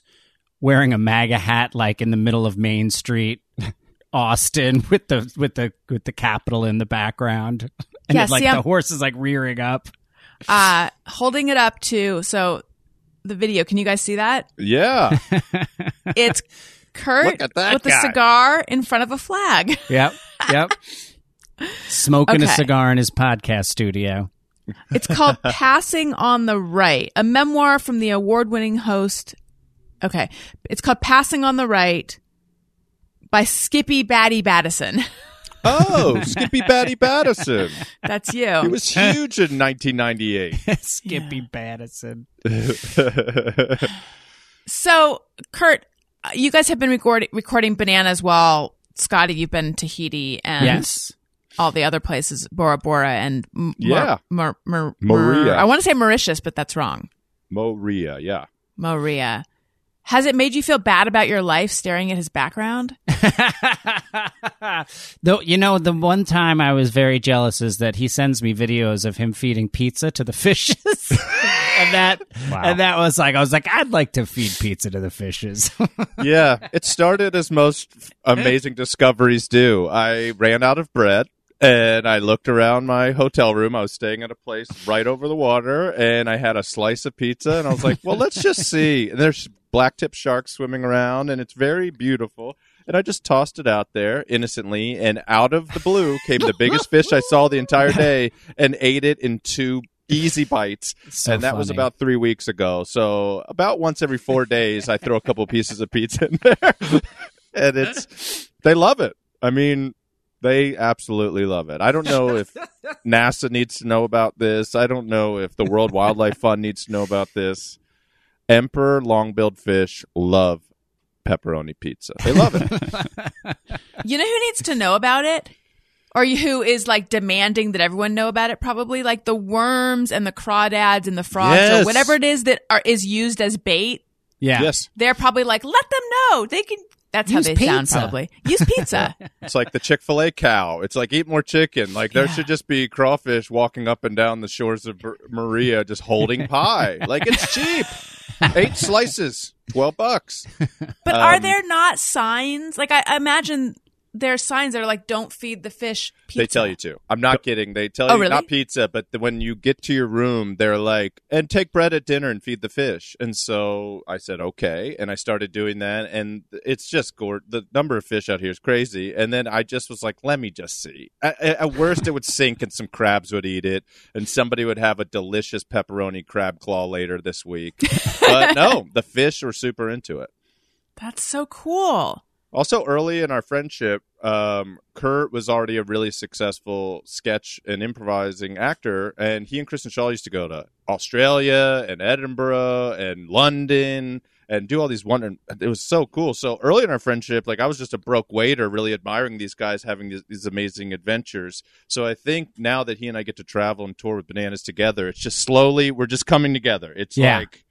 wearing a MAGA hat like in the middle of Main Street, Austin with the with the with the Capitol in the background. And Yeah, it, like see, the I'm- horse is like rearing up. uh holding it up to so the video. Can you guys see that? Yeah. It's Kurt Look at with a cigar in front of a flag. Yep. Yep. Smoking a cigar in his podcast studio. It's called Passing on the Right, a memoir from the award winning host. Okay. It's called Passing on the Right by Skippy Batty Battison. Oh, Skippy Batty Battison. That's you. He was huge in 1998. Skippy Battison. So, Kurt, uh, you guys have been recording, recording bananas while Scotty, you've been to Tahiti and Yes. all the other places, Bora Bora and M- Yeah. Mar- Mar- Mar- Moorea. I want to say Mauritius, but that's wrong. Moorea, yeah. Moorea. Has it made you feel bad about your life staring at his background? Though you know, the one time I was very jealous is that he sends me videos of him feeding pizza to the fishes, and that and that was like I was like I'd like to feed pizza to the fishes. yeah, it started as most amazing discoveries do. I ran out of bread and I looked around my hotel room. I was staying at a place right over the water and I had a slice of pizza and I was like, well, let's just see. And there's black tip sharks swimming around and it's very beautiful. And I just tossed it out there innocently and out of the blue came the biggest fish I saw the entire day and ate it in two easy bites. So and that was about three weeks ago. So about once every four days, I throw a couple pieces of pizza in there, and it's they love it. I mean, they absolutely love it. I don't know if NASA needs to know about this. I don't know if the World Wildlife Fund needs to know about this. Emperor long-billed fish love pepperoni pizza. They love it. You know who needs to know about it? or you- who is like demanding that everyone know about it probably like the worms and the crawdads and the frogs or whatever it is that are is used as bait Yeah. Yes, they're probably like let them know they can that's Use how they sound probably use pizza it's like the Chick Fil A cow. It's like eat more chicken. Like there Yeah. should just be crawfish walking up and down the shores of Moorea, just holding pie. like it's cheap. Eight slices, twelve bucks. but are Um, there not signs like i, I imagine there's signs that are like don't feed the fish pizza. They tell you to. I'm not kidding. They tell Oh, you really? not pizza, but the, when you get to your room, they're like, "And take bread at dinner and feed the fish." And so I said, "Okay," and I started doing that, and it's just gore. The number of fish out here is crazy. And then I just was like, "Let me just see." At, at worst, it would sink, and some crabs would eat it, and somebody would have a delicious pepperoni crab claw later this week. but no, the fish were super into it. that's so cool Also, early in our friendship, um, Kurt was already a really successful sketch and improvising actor, and he and Kristen Schaal used to go to Australia and Edinburgh and London and do all these wonder. It was so cool. So early in our friendship, like I was just a broke waiter, really admiring these guys having these, these amazing adventures. So I think now that he and I get to travel and tour with Bananas together, it's just slowly we're just coming together. It's Yeah. like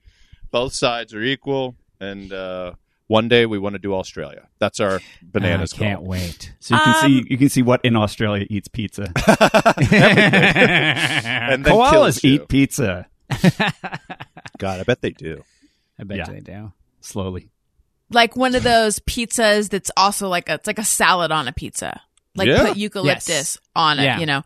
both sides are equal, and uh, one day we want to do Australia. That's our bananas. I can't call. wait. So you can Um, see you can see what in Australia eats pizza. And then Koalas eat pizza God, I bet they do. I bet Yeah. they do. slowly. like one of those pizzas that's also like a, it's like a salad on a pizza. Like Yeah. put eucalyptus Yes. on it, Yeah. you know.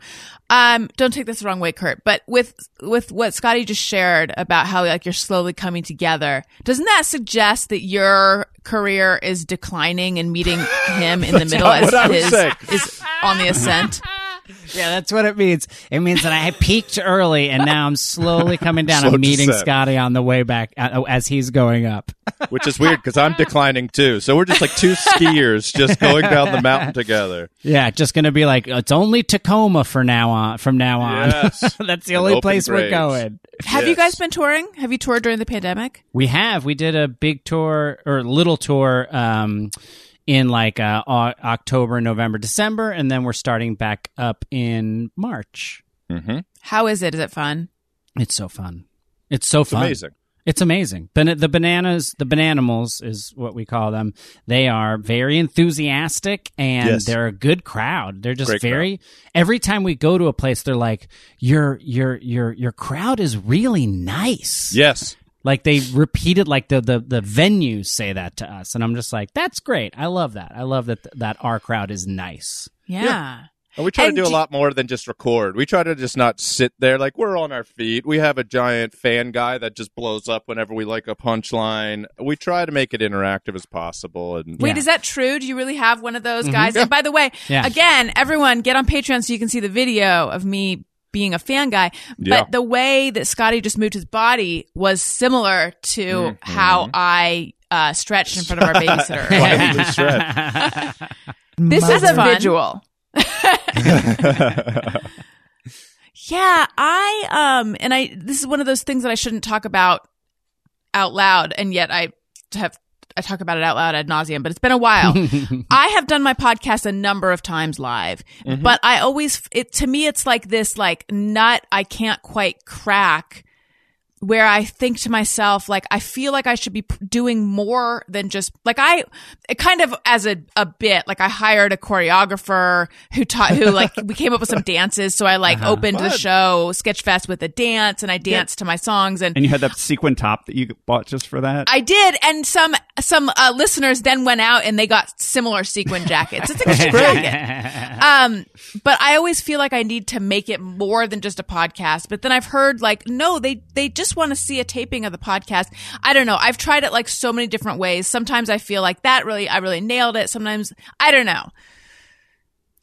Um, don't take this the wrong way, Kurt, but with with what Scotty just shared about how like you're slowly coming together, doesn't that suggest that your career is declining and meeting him in the middle as what I was his is on the ascent? Yeah, that's what it means. It means that I peaked early and now I'm slowly coming down. Slow I'm meeting descent. Scotty on the way back uh, as he's going up. Which is weird because I'm declining too. So we're just like two skiers just going down the mountain together. Yeah, just going to be like it's only Tacoma for now on. From now on, Yes. that's the An only open place we're going. Have you guys been touring? Have you toured during the pandemic? We have. We did a big tour or little tour um, in like uh, October, November, December, and then we're starting back up in March. Mm-hmm. How is it? Is it fun? It's so fun. It's so It's fun. amazing. It's amazing. Ban- the bananas, the bananimals is what we call them. They are very enthusiastic and Yes. they're a good crowd. They're just Great crowd. very. Every time we go to a place, they're like, "Your your your your crowd is really nice." Yes. Like they repeated, like the the the venues say that to us, and I'm just like, "That's great. I love that. I love that that our crowd is nice." Yeah. And we try And to do do- a lot more than just record. We try to just not sit there like we're on our feet. We have a giant fan guy that just blows up whenever we like a punchline. We try to make it interactive as possible. And Wait, Yeah. is that true? Do you really have one of those mm-hmm. guys? And by the way, Yeah. again, everyone get on Patreon so you can see the video of me being a fan guy. But the way that Scotty just moved his body was similar to Mm-hmm. how I uh, stretched in front of our babysitter. Quietly stretch. this is a visual. Yeah, I um and I this is one of those things that I shouldn't talk about out loud and yet I have I talk about it out loud ad nauseum, but it's been a while. I have done my podcast a number of times live, mm-hmm. but I always it to me it's like this like nut I can't quite crack where I think to myself, like, I feel like I should be doing more than just, like, I, it kind of as a, a bit, like, I hired a choreographer who taught, who, like, we came up with some dances. So I, like, opened the show, Sketchfest with a dance, and I danced to my songs. And And you had that sequin top that you bought just for that. I did. And some, some, uh, listeners then went out and they got similar sequin jackets. It's like a jacket. Um, but I always feel like I need to make it more than just a podcast. But then I've heard like, no, they, they just want to see a taping of the podcast. I don't know. I've tried it like so many different ways. Sometimes I feel like that really, I really nailed it. Sometimes I don't know.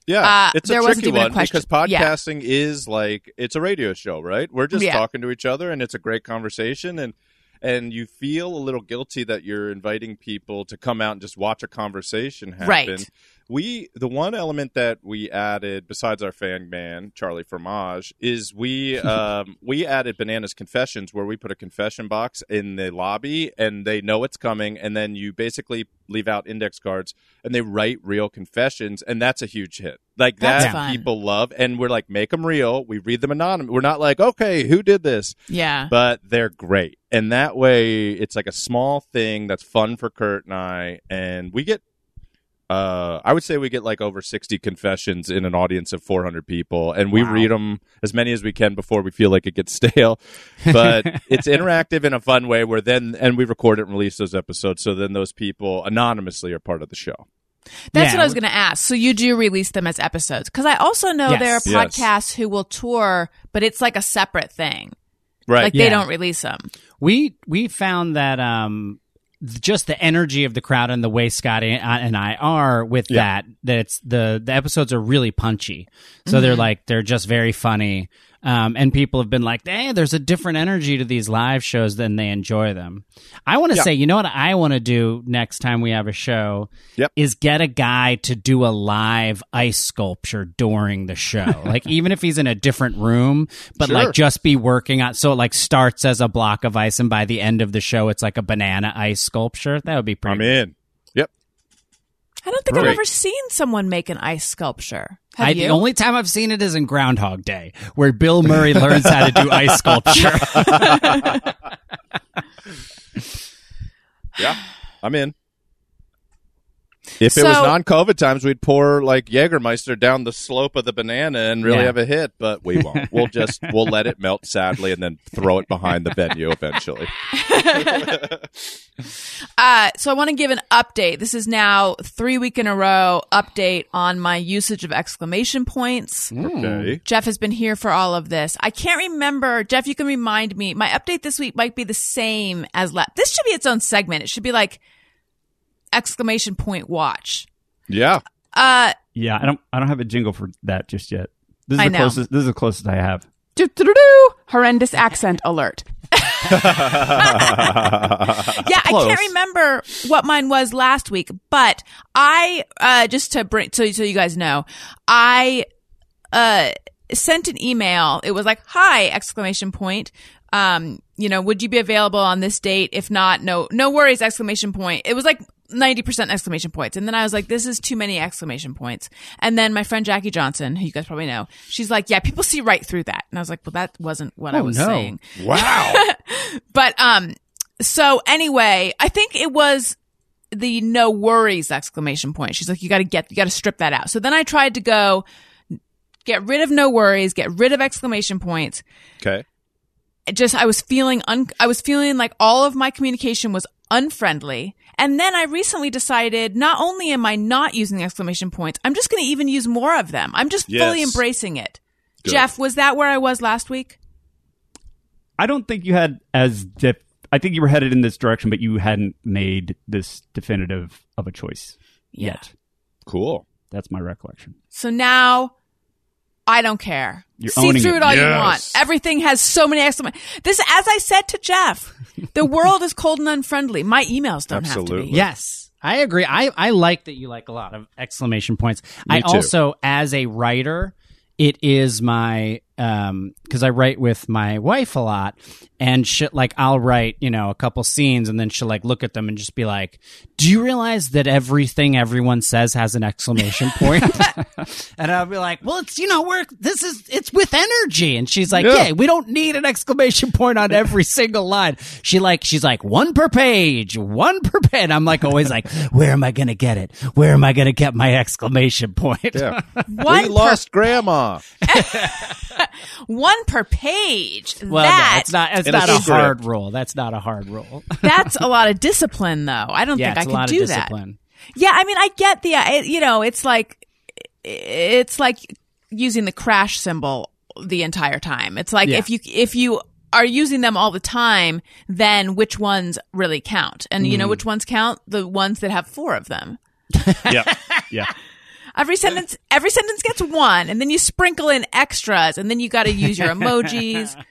Yeah, Uh, it's there a wasn't tricky even a one question. because Yeah. podcasting is like it's a radio show, right? We're just Yeah. talking to each other, and it's a great conversation, and and you feel a little guilty that you're inviting people to come out and just watch a conversation happen. Right. We the one element that we added besides our fan man Charlie Fromage is we um, we added Bananas Confessions where we put a confession box in the lobby and they know it's coming and then you basically leave out index cards and they write real confessions and that's a huge hit. Like That's that fun. people love, and we're like, make them real. We read them anonymous. We're not like, okay, who did this? Yeah. But they're great, and that way, it's like a small thing that's fun for Kurt and I, and we get. Uh, I would say we get like over sixty confessions in an audience of four hundred people, and we Wow. read them as many as we can before we feel like it gets stale. But it's interactive in a fun way. Where then, and we record it and release those episodes, so then those people anonymously are part of the show. That's Yeah. what I was going to ask. So you do release them as episodes? Because I also know Yes. there are Yes. podcasts who will tour, but it's like a separate thing. Right. Like Yeah. they don't release them. We we found that um th- just the energy of the crowd and the way Scotty uh, and I- are with Yeah. that that it's the the episodes are really punchy. So they're mm-hmm. like they're just very funny. Um, and people have been like, "Hey, there's a different energy to these live shows, than they enjoy them." I want to Yeah. say, you know what I want to do next time we have a show Yep. is get a guy to do a live ice sculpture during the show, like even if he's in a different room, but Sure. like just be working on. So it like starts as a block of ice, and by the end of the show, it's like a banana ice sculpture. That would be pretty. I'm in. Yep. I don't think I've Right. ever seen someone make an ice sculpture. Have I, you? the only time I've seen it is in Groundhog Day, where Bill Murray learns how to do ice sculpture. Yeah. I'm in. If it was non-COVID times, we'd pour like Jägermeister down the slope of the banana and really Yeah. have a hit, but we won't. We'll just we'll let it melt sadly and then throw it behind the venue eventually. Uh, so I want to give an update. This is now three week in a row update on my usage of exclamation points. Okay. Jeff has been here for all of this. I can't remember. Jeff, you can remind me. My update this week might be the same as last. This should be its own segment. It should be like exclamation point watch. Yeah. Uh, Yeah, I don't. I don't have a jingle for that just yet. This is I the know. closest. This is the closest I have. doo-doo-doo-doo, horrendous accent alert. yeah. yeah, I can't remember what mine was last week, but I uh just to bring so so you guys know, I uh sent an email. It was like, "Hi!" exclamation point. Um, you know, would you be available on this date? If not, no, no worries! Exclamation point. It was like. 90% exclamation points. And then I was like, this is too many exclamation points. And then my friend Jackie Johnson, who you guys probably know, she's like, yeah, people see right through that. And I was like, well, that wasn't what I Oh, was no. saying. Wow. But um so anyway, I think it was the no worries exclamation point. She's like, you gotta get you gotta strip that out. So then I tried to go get rid of no worries, get rid of exclamation points. Okay. It just I was feeling un I was feeling like all of my communication was unfriendly. And then I recently decided not only am I not using exclamation points, I'm just gonna even use more of them. I'm just fully embracing it. Good. Jeff, was that where I was last week? I don't think you had as def- I think you were headed in this direction, but you hadn't made this definitive of a choice Yeah. yet. Cool. That's my recollection. So now I don't care. You're See owning through it. it all you want. Everything has so many exclamation. This, as I said to Jeff, the world is cold and unfriendly. My emails don't have to be. Yes. I agree. I, I like that you like a lot of exclamation points. I too. also, as a writer, it is my um because I write with my wife a lot, and she like I'll write you know a couple scenes, and then she'll like look at them and just be like, "Do you realize that everything everyone says has an exclamation point?" and I'll be like, "Well, it's you know we're this is it's with energy," and she's like, Yeah. "Yeah, we don't need an exclamation point on every single line." She like she's like one per page, one per page. And I'm like always like, "Where am I gonna get it? Where am I gonna get my exclamation point?" Yeah. One we per- lost grandma. One per page. Well, no, that, it's not. It's In a not a hard rule. That's not a hard rule. that's a lot of discipline, though. I don't yeah, think I it's a could lot do of that. discipline. Yeah, I mean, I get the, uh, it- you know, it's like, it's like using the crash symbol the entire time. It's like Yeah. if you, if you are using them all the time, then which ones really count? And Mm. you know which ones count? The ones that have four of them. Yeah, yeah. Every sentence, every sentence gets one, and then you sprinkle in extras, and then you got to use your emojis.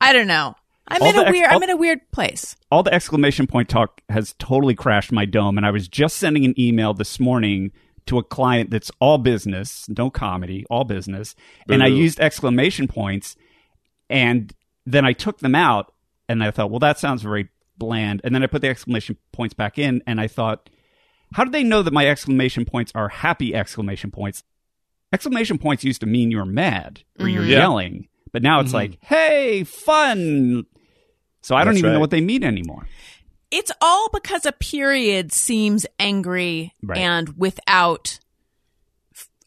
I don't know. I'm All in a ex- weird. all- I'm in a weird place. all the exclamation point talk has totally crashed my dome and i was just sending an email this morning to a client that's all business no comedy all business and i used exclamation points and then i took them out and i thought well that sounds very bland and then i put the exclamation points back in and i thought how do they know that my exclamation points are happy exclamation points exclamation points used to mean you're mad or you're Mhm. Yelling, but now it's like, hey, fun. So I don't That's even know what they mean anymore. It's all because a period seems angry Right. and without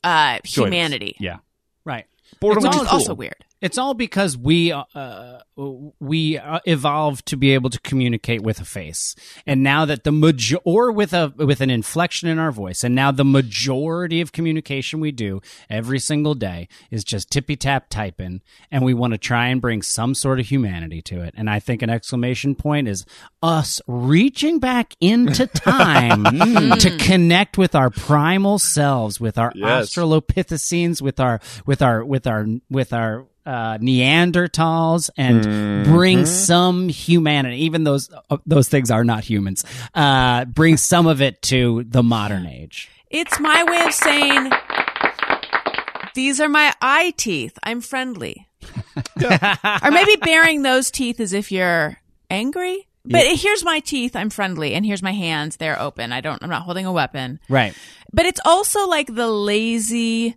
uh, humanity, Yeah. Right. Boredom which is is cool. also weird. It's all because we uh, we uh, evolved to be able to communicate with a face, and now that the major or with a with an inflection in our voice, and now the majority of communication we do every single day is just tippy tap typing, and we want to try and bring some sort of humanity to it. And I think an exclamation point is us reaching back into time to connect with our primal selves, with our Yes. Australopithecines, with our with our with our with our uh, Neanderthals, and Mm-hmm. bring some humanity. Even those uh, those things are not humans. Uh, bring some of it to the modern age. It's my way of saying these are my eye teeth. I'm friendly. or maybe baring those teeth as if you're angry. But here's my teeth. I'm friendly, and here's my hands. They're open. I don't. I'm not holding a weapon. Right. But it's also like the lazy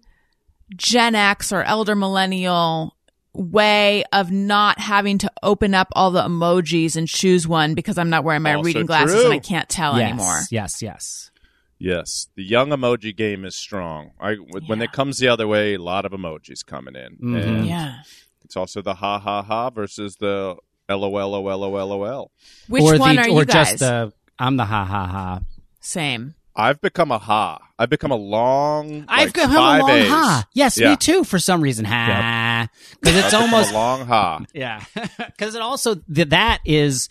Gen X or elder millennial way of not having to open up all the emojis and choose one because I'm not wearing my Also reading glasses true. and I can't tell yes. anymore. Yes. Yes. Yes, Yes. the young emoji game is strong. I when Yeah. it comes the other way, a lot of emojis coming in, Mhm. and Yeah. it's also the ha ha ha versus the lol lol. Which or one the, are or you guys? just the I'm the ha ha ha. Same. I've become a ha. I've become a long. I've like, got a long A's. ha. Yes, Yeah. me too. For some reason, ha, because I've it's almost a long ha. Yeah, because it also th- that is.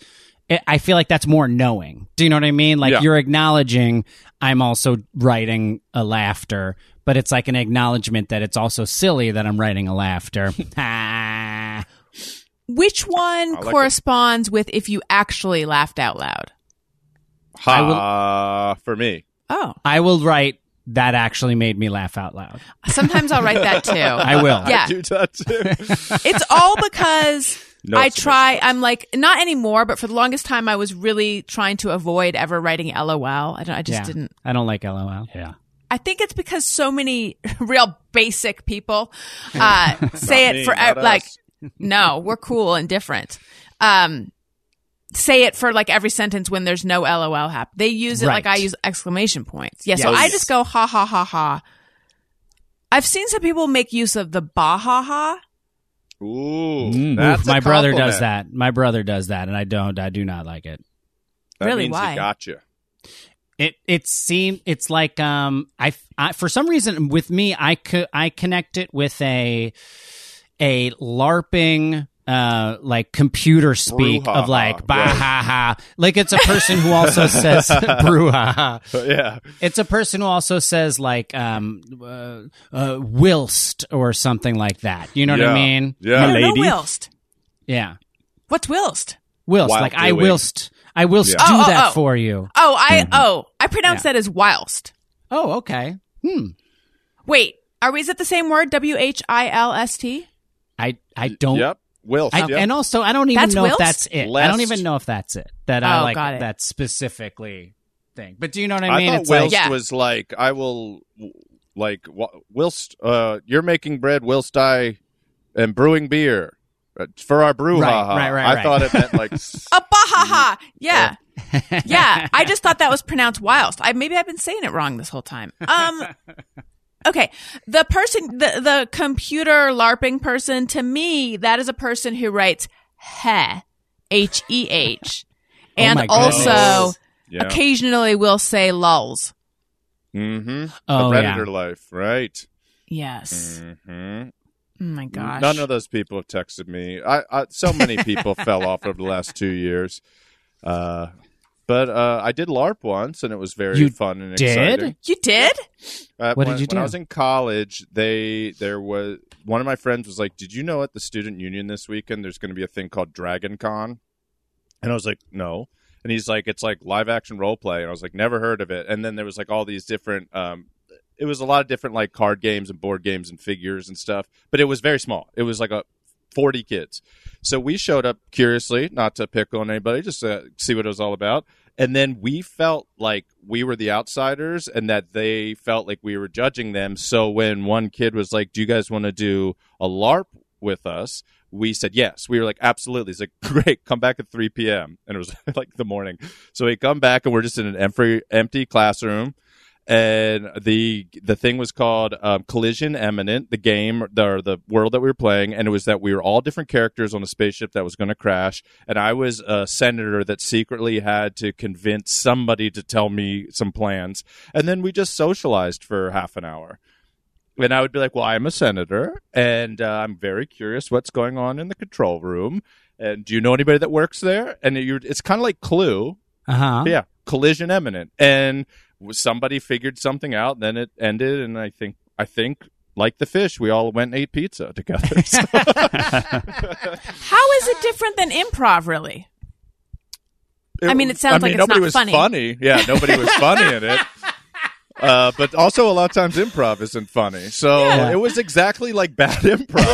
I- I feel like that's more knowing. Do you know what I mean? Like Yeah. you're acknowledging I'm also writing a laughter, but it's like an acknowledgement that it's also silly that I'm writing a laughter. Ah. Which one like it. corresponds with if you actually laughed out loud? Ha for me. Oh, I will write that actually made me laugh out loud. sometimes I'll write that too. I will. Yeah. I do that too. It's all because No I try. points. I'm like not anymore, but for the longest time, I was really trying to avoid ever writing LOL. I don't. I just Yeah. didn't. I don't like LOL. Yeah. I think it's because so many real basic people uh, say Not it me, for not like. us. No, we're cool and different. Um, say it for like every sentence when there's no LOL hap. They use it like I use exclamation points. Yeah, so I just go ha ha ha ha. I've seen some people make use of the bah ha ha. Ooh, Mm. that's Oof, a my brother does that. My brother does that, and I don't. I do not like it. That Really? means Why? He got you. It it seemed it's like um I, I for some reason with me I could I connect it with a a larping uh like computer speak Brouhaha, of like bah right. ha ha like it's a person who also says brouhaha yeah. it's a person who also says like um uh, uh whilst or something like that you know what I mean Yeah. I don't lady. whilst. yeah What's whilst? whilst While like I doing. whilst I whilst Yeah. do Oh, oh, that oh. for you Oh, I Mm-hmm. oh I pronounce Yeah. that as whilst. oh okay hmm Wait, are we? Is it the same word? W H I L S T. I I don't Yep. Will. I, yep. And also, I don't even That's know if that's it. I don't even know if that's it. That I Oh, like got it. that specifically thing. But do you know what I I mean? thought it's like whilst Yeah. was like I will like whilst uh you're making bread whilst I am brewing beer uh, for our brew Right, ha ha. right, right, I right. thought it meant like a bah ha ha. Yeah. yeah. I just thought that was pronounced whilst. I maybe I've been saying it wrong this whole time. Um Okay. The person the the computer LARPing person, to me, that is a person who writes he H E H. And my goodness. also yeah. occasionally will say lulls. Mm-hmm. Oh, the yeah. Redditor life, right? Yes. Mm-hmm. Oh my gosh. None of those people have texted me. I, I so many people fell off over the last two years. Uh, but uh, I did LARP once, and it was very You fun and did? exciting. you did? Uh, What when, did you do? when I was in college, they there was one of my friends was like, "Did you know at the student union this weekend there's going to be a thing called Dragon Con?" And I was like, "No." And he's like, "It's like live action role play," and I was like, "Never heard of it." And then there was like all these different. Um, it was a lot of different like card games and board games and figures and stuff, but it was very small. It was like a 40 kids. So we showed up curiously, not to pick on anybody, just to see what it was all about. and then we felt like we were the outsiders and that they felt like we were judging them. So when one kid was like, "Do you guys want to do a LARP with us?" We said yes. We were like, absolutely. He's like, great, come back at 3 p.m. And it was like the morning. So we come back and we're just in an empty, empty classroom and the the thing was called um, Collision Imminent, the game, the, or the world that we were playing, and it was that we were all different characters on a spaceship that was going to crash, and I was a senator that secretly had to convince somebody to tell me some plans, and then we just socialized for half an hour. And I would be like, "Well, I'm a senator, and uh, I'm very curious what's going on in the control room. And do you know anybody that works there?" And you're, it's kind of like Clue, Uh huh. yeah, collision imminent, and somebody figured something out. Then it ended, and I think I think like the fish, we all went and ate pizza together. So- How is it different than improv, really? I mean, it sounds I like mean, it's nobody not was funny. Yeah, nobody was funny in it. Uh, but also, a lot of times improv isn't funny. So Yeah. it was exactly like bad improv.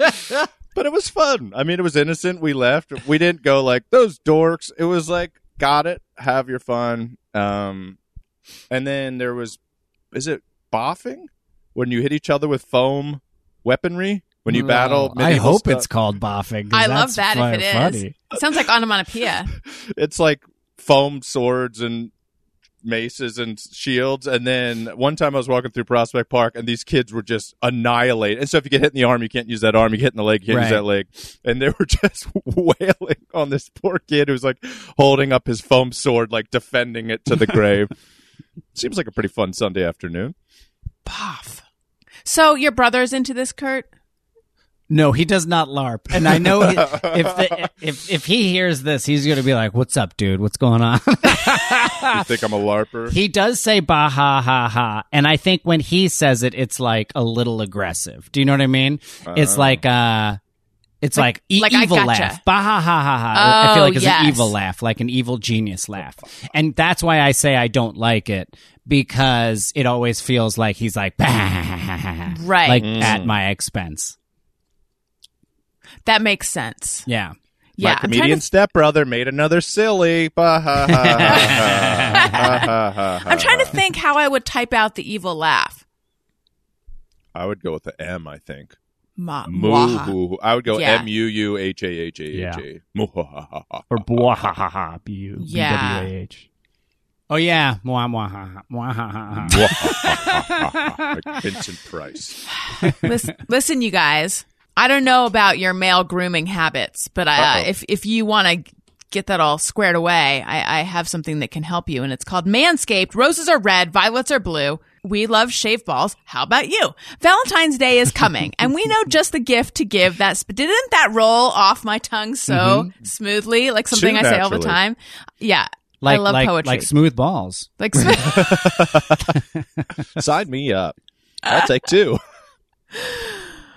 Is what, but it was fun. I mean, it was innocent. We left. We didn't go like those dorks. It was like, got it. Have your fun. Um, and then there was, is it boffing when you hit each other with foam weaponry when you battle? I hope stuff? it's called boffing. I love that's that if it fu- is. funny. It sounds like onomatopoeia. it's like foam swords and maces and shields. And then one time I was walking through Prospect Park and these kids were just annihilated. And so if you get hit in the arm, you can't use that arm. You get hit in the leg, you can't use that leg. And they were just wailing on this poor kid who's like holding up his foam sword, like defending it to the grave. Seems like a pretty fun Sunday afternoon. Poff. So your brother's into this, Kurt? No, he does not LARP, and I know he- if the, if if he hears this, he's going to be like, "What's up, dude? What's going on?" You think I'm a LARPer? he does say "bah ha ha ha," and I think when he says it, it's like a little aggressive. Do you know what I mean? It's like uh. It's like, e- like, evil gotcha. laugh. Bah ha ha ha ha. I feel Oh, like it's yes. an evil laugh, like an evil genius laugh. And that's why I say I don't like it because it always feels like he's like, bah, Right. like at my expense. That makes sense. Yeah. Yeah. My comedian to, stepbrother made another silly. I'm trying to think how I would type out the evil laugh. I would go with the M, I think. Ma- Moo. I would go Yeah. M U U H A H A H Yeah. A. Or bwahahaha, b u b Yeah. w a h. Oh yeah. Mwah, mwah, ha, ha, mwah, ha, ha, ha. like Vincent Price. listen, listen, you guys. I don't know about your male grooming habits, but I, uh, if if you want to get that all squared away, I, I have something that can help you, and it's called Manscaped. Roses are red, violets are blue. We love shave balls. How about you? Valentine's Day is coming, and we know just the gift to give. That sp- didn't that roll off my tongue so smoothly, like something Too I say all the time. Yeah, Like I love like poetry. like smooth balls. like Sign me up. I'll take two.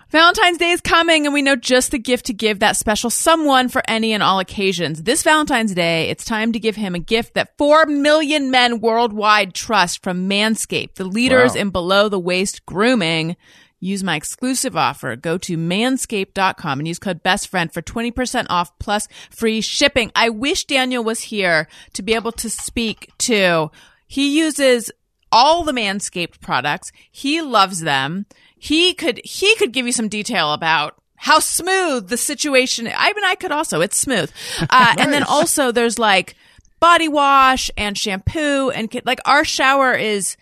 Valentine's Day is coming, and we know just the gift to give that special someone for any and all occasions. This Valentine's Day, it's time to give him a gift that 4 million men worldwide trust from Manscaped, the leaders Wow. in below the waist grooming. Use my exclusive offer. Go to manscaped.com and use code BESTFRIEND for 20% off plus free shipping. I wish Daniel was here to be able to speak to. He uses all the Manscaped products. He loves them. He could he could give you some detail about how smooth the situation. I mean, I could also. It's smooth, uh, and then also there's like body wash and shampoo and like our shower is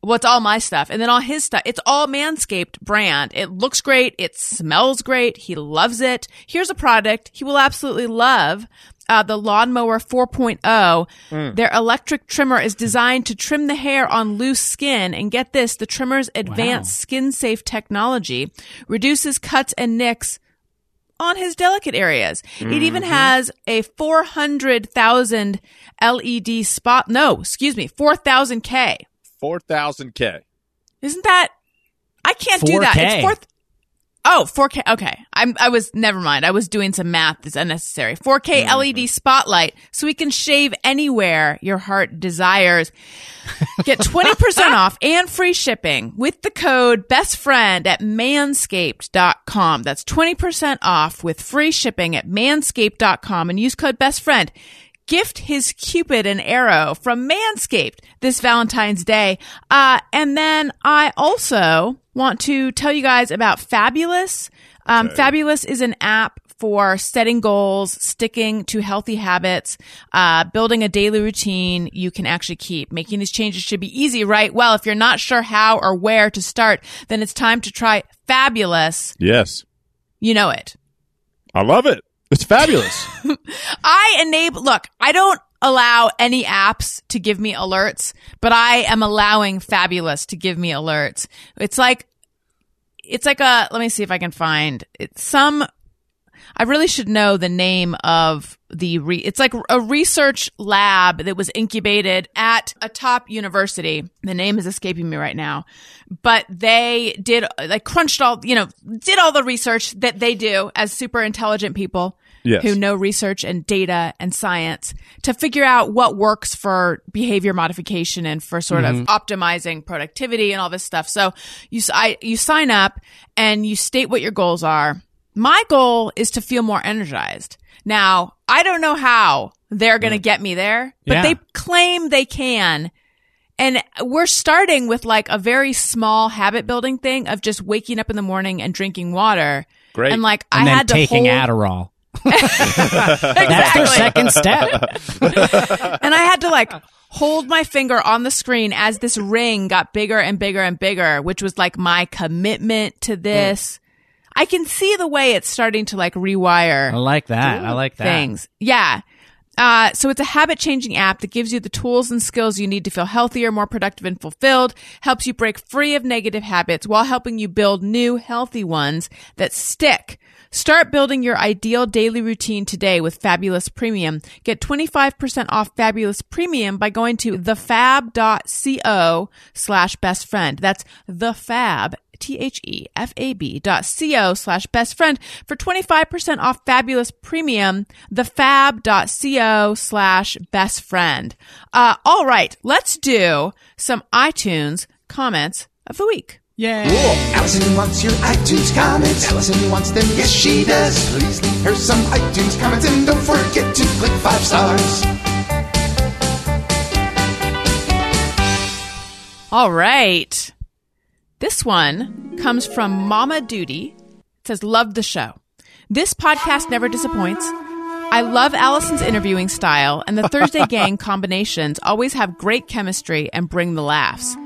what's all my stuff. And then all his stuff it's all manscaped brand. It looks great. It smells great. He loves it. Here's a product he will absolutely love uh, the lawnmower 4.0 their electric trimmer is designed to trim the hair on loose skin and get this the trimmer's advanced skin safe technology reduces cuts and nicks on his delicate areas. It even has a 400,000 LED spot. No, excuse me, 4,000K. 4,000K. Isn't that? I can't do that. It's four. Oh, 4K. Okay. I'm, I was, never mind. I was doing some math that's unnecessary. 4K LED spotlight so we can shave anywhere your heart desires. Get 20% off and free shipping with the code BESTFRIEND at manscaped.com. That's 20% off with free shipping at manscaped.com and use code BESTFRIEND. Gift his Cupid an arrow from Manscaped this Valentine's Day. Uh, and then I also want to tell you guys about Fabulous. Um, Fabulous is an app for setting goals, sticking to healthy habits, uh, building a daily routine you can actually keep. Making these changes should be easy, right? Well, if you're not sure how or where to start, then it's time to try Fabulous. Yes. You know it. I love it. It's fabulous. I enable, look, I don't allow any apps to give me alerts, but I am allowing Fabulous to give me alerts. It's like, it's like a, let me see if I can find it's some, I really should know the name of the re, it's like a research lab that was incubated at a top university. The name is escaping me right now, but they did, like crunched all, you know, did all the research that they do as super intelligent people Yes. who know research and data and science to figure out what works for behavior modification and for sort of mm-hmm. optimizing productivity and all this stuff. So you, I, you sign up and you state what your goals are. My goal is to feel more energized. Now, I don't know how they're going to mm. get me there, but Yeah. they claim they can. And we're starting with like a very small habit building thing of just waking up in the morning and drinking water. Great. And like and I had to taking hold, Adderall. That's their second step. and I had to like hold my finger on the screen as this ring got bigger and bigger and bigger, which was like my commitment to this. I can see the way it's starting to like rewire I like that. I like that. things. Yeah. Uh, so it's a habit changing app that gives you the tools and skills you need to feel healthier, more productive and fulfilled, helps you break free of negative habits while helping you build new healthy ones that stick. Start building your ideal daily routine today with Fabulous Premium. Get 25% off Fabulous Premium by going to thefab.co slash best friend. That's thefab, T-H-E-F-A-B dot C-O slash best friend for 25% off fabulous premium, thefab.co slash best friend. Uh, all right, let's do some iTunes comments of the week. Yay. Alison wants your iTunes comments. Alison wants them, yes she does. Please leave her some iTunes comments and don't forget to click five stars. All right. This one comes from Mama Duty. It says, Love the show. This podcast never disappoints. I love Alison's interviewing style, and the Thursday Gang combinations always have great chemistry and bring the laughs.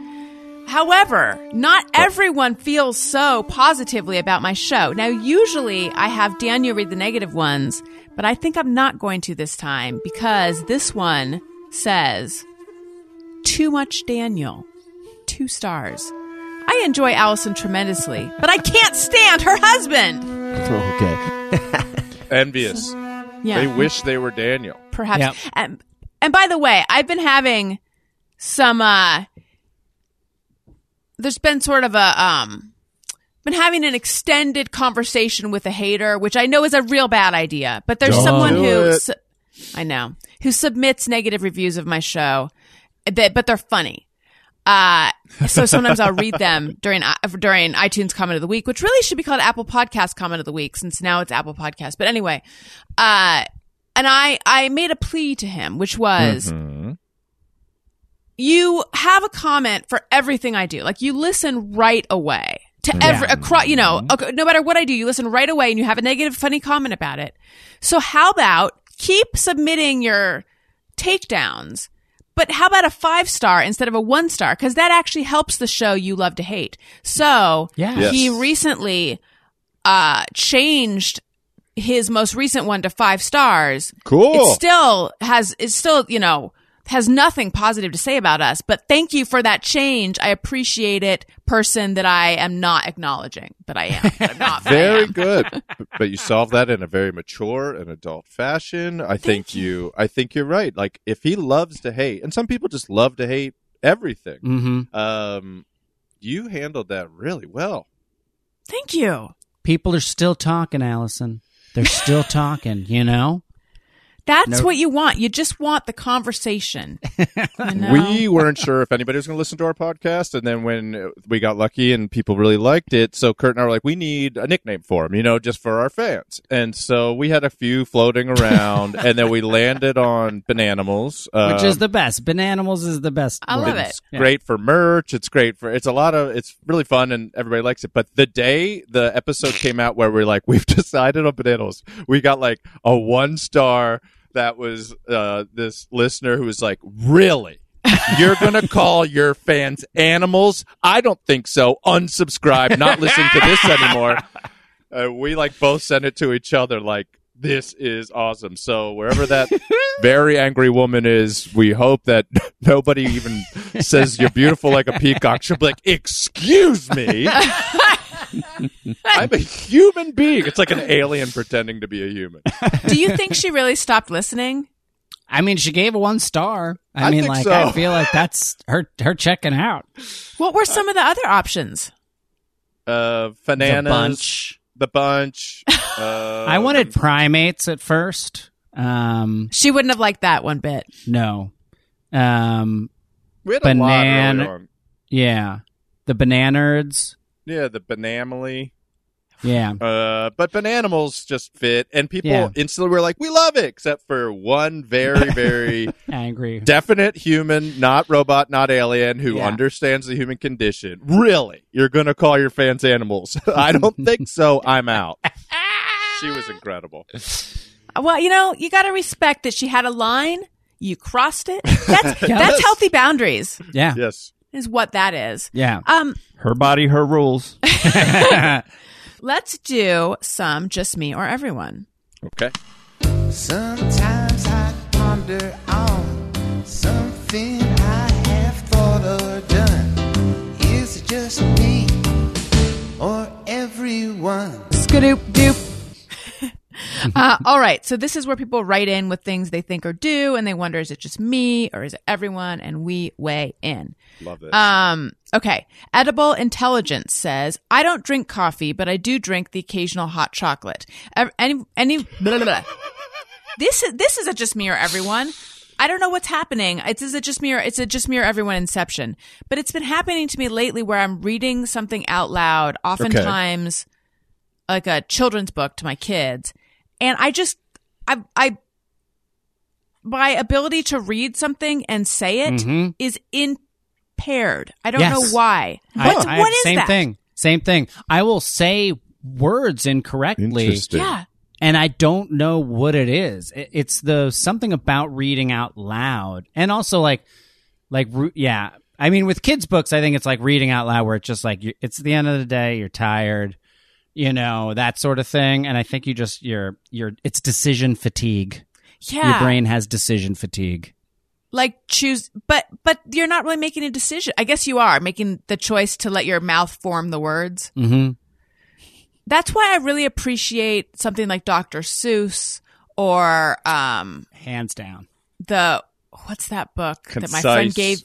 However, not everyone feels so positively about my show. Now, usually I have Daniel read the negative ones, but I think I'm not going to this time because this one says, Too much Daniel. Two stars. I enjoy Alison tremendously, but I can't stand her husband. Okay. Envious. Yeah. They wish they were Daniel. perhaps. Yep. And, and by the way, I've been having some. uh There's been sort of a um, been having an extended conversation with a hater, which I know is a real bad idea. But there's Don't someone who, su- I know, who submits negative reviews of my show, that but they're funny. Uh, so sometimes I'll read them during uh, during iTunes comment of the week, which really should be called Apple Podcast comment of the week, since now it's Apple Podcast. But anyway, uh, and I I made a plea to him, which was you have a comment for everything I do. Like you listen right away to every across. You know, okay, no matter what I do, you listen right away, and you have a negative, funny comment about it. So how about keep submitting your takedowns? But how about a five star instead of a one star? Because that actually helps the show you love to hate. So Yeah. Yes. he recently uh, changed his most recent one to five stars. Cool. It still has, it still, you know, has nothing positive to say about us, but thank you for that change. I appreciate it, person that I am not acknowledging, but I am. But I'm not. but I Very am. good. but you solved that in a very mature and adult fashion. I think you. I think you're right. Like if he loves to hate, and some people just love to hate everything. Mm-hmm. Um, you handled that really well. Thank you. People are still talking, Alison. They're still talking, you know? That's No- what you want. You just want the conversation. You know? We weren't sure if anybody was going to listen to our podcast, and then when we got lucky and people really liked it, so Kurt and I were like, we need a nickname for him, you know, just for our fans. And so we had a few floating around, and then we landed on Bananimals, uh, Which is the best. Bananimals is the best. I love word. it. It's great for merch. It's great for. It's a lot of. It's really fun and everybody likes it. But the day the episode came out, where we're like, we've decided on bananas, we got like a one star. That was uh, this listener who was like, really. You're gonna call your fans animals? I don't think so. Unsubscribe. Not listening to this anymore. Uh, we like both sent it to each other. Like this is awesome. So wherever that very angry woman is, we hope that nobody even says you're beautiful like a peacock. She'll be like, "Excuse me, I'm a human being." It's like an alien pretending to be a human. Do you think she really stopped listening? I mean, she gave one star. I, I mean, think like so. I feel like that's her her checking out. What were some of the other options? Uh, The bunch. the bunch. Uh, I wanted primates at first. Um, She wouldn't have liked that one bit. no. Um, we had a lot early on. yeah, the bananards. Yeah, the banamily. Yeah, Uh, but bananimals just fit, and people Yeah. instantly were like, "We love it," except for one very, very angry. definite human, not robot, not alien, who Yeah. understands the human condition. Really, you're gonna call your fans animals? I don't think so. I'm out. she was incredible. Well, you know, you got to respect that she had a line. You crossed it. That's Yes. that's healthy boundaries. Yeah, Yes. Is what that is. yeah. Um, Her body, her rules. let's do some just me or everyone. Okay. Sometimes I ponder on something I have thought or done. Is it just me or everyone? Skadoop doop. uh, all right. So this is where people write in with things they think or do, and they wonder, is it just me or is it everyone? And we weigh in. Love this. Um, okay. Edible Intelligence says, I don't drink coffee, but I do drink the occasional hot chocolate. Any, any, blah, blah, blah. This is, this is a just me or everyone. I don't know what's happening. It's is it just me or it's a just me or everyone inception. But it's been happening to me lately where I'm reading something out loud, oftentimes like a children's book to my kids. And I just I I my ability to read something and say it mm-hmm. is impaired. I don't Yes. know why. I- What's, I- what is same that? thing. Same thing. I will say words incorrectly, Interesting. Yeah. and I don't know what it is. It's the something about reading out loud, and also like, like, yeah. I mean, with kids' books, I think it's like reading out loud, where it's just like it's the end of the day, you're tired, you know, that sort of thing. And I think you just you're you're it's decision fatigue. Yeah. Your brain has decision fatigue. like choose but but you're not really making a decision. I guess you are making the choice to let your mouth form the words. Mm-hmm. That's why I really appreciate something like Dr. Seuss or um Hands down. the what's that book that my friend gave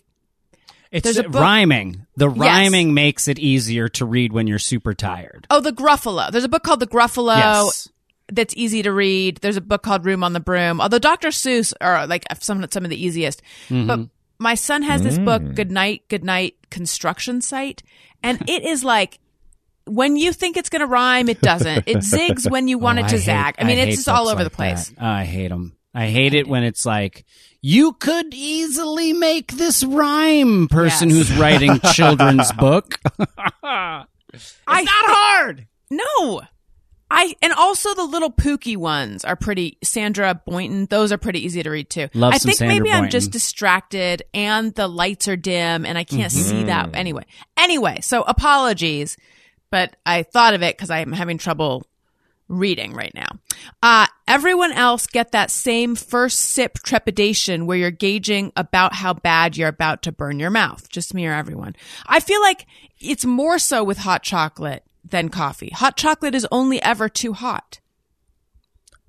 It's There's a book- rhyming. The Yes. rhyming makes it easier to read when you're super tired. Oh, the Gruffalo. There's a book called The Gruffalo yes. that's easy to read. There's a book called Room on the Broom. Although Dr. Seuss are like some some of the easiest. Mm-hmm. But my son has this book, Mm. Good Night, Good Night Construction Site, and it is like when you think it's going to rhyme, it doesn't. It zigs when you want Oh, it to hate- zag. I mean, hate it's just all over like the place. that. Oh, I hate them. I hate it when it's like you could easily make this rhyme. Person Yes. who's writing children's book. I Not hard. No. I and also the little pooky ones are pretty Sandra Boynton, those are pretty easy to read too. Love I some think Sandra maybe I'm just distracted and the lights are dim and I can't see mm-hmm. that anyway. Anyway, so apologies, but I thought of it cuz I'm having trouble reading right now. Uh everyone else get that same first sip trepidation where you're gauging about how bad you're about to burn your mouth. Just me or everyone. I feel like it's more so with hot chocolate than coffee. Hot chocolate is only ever too hot.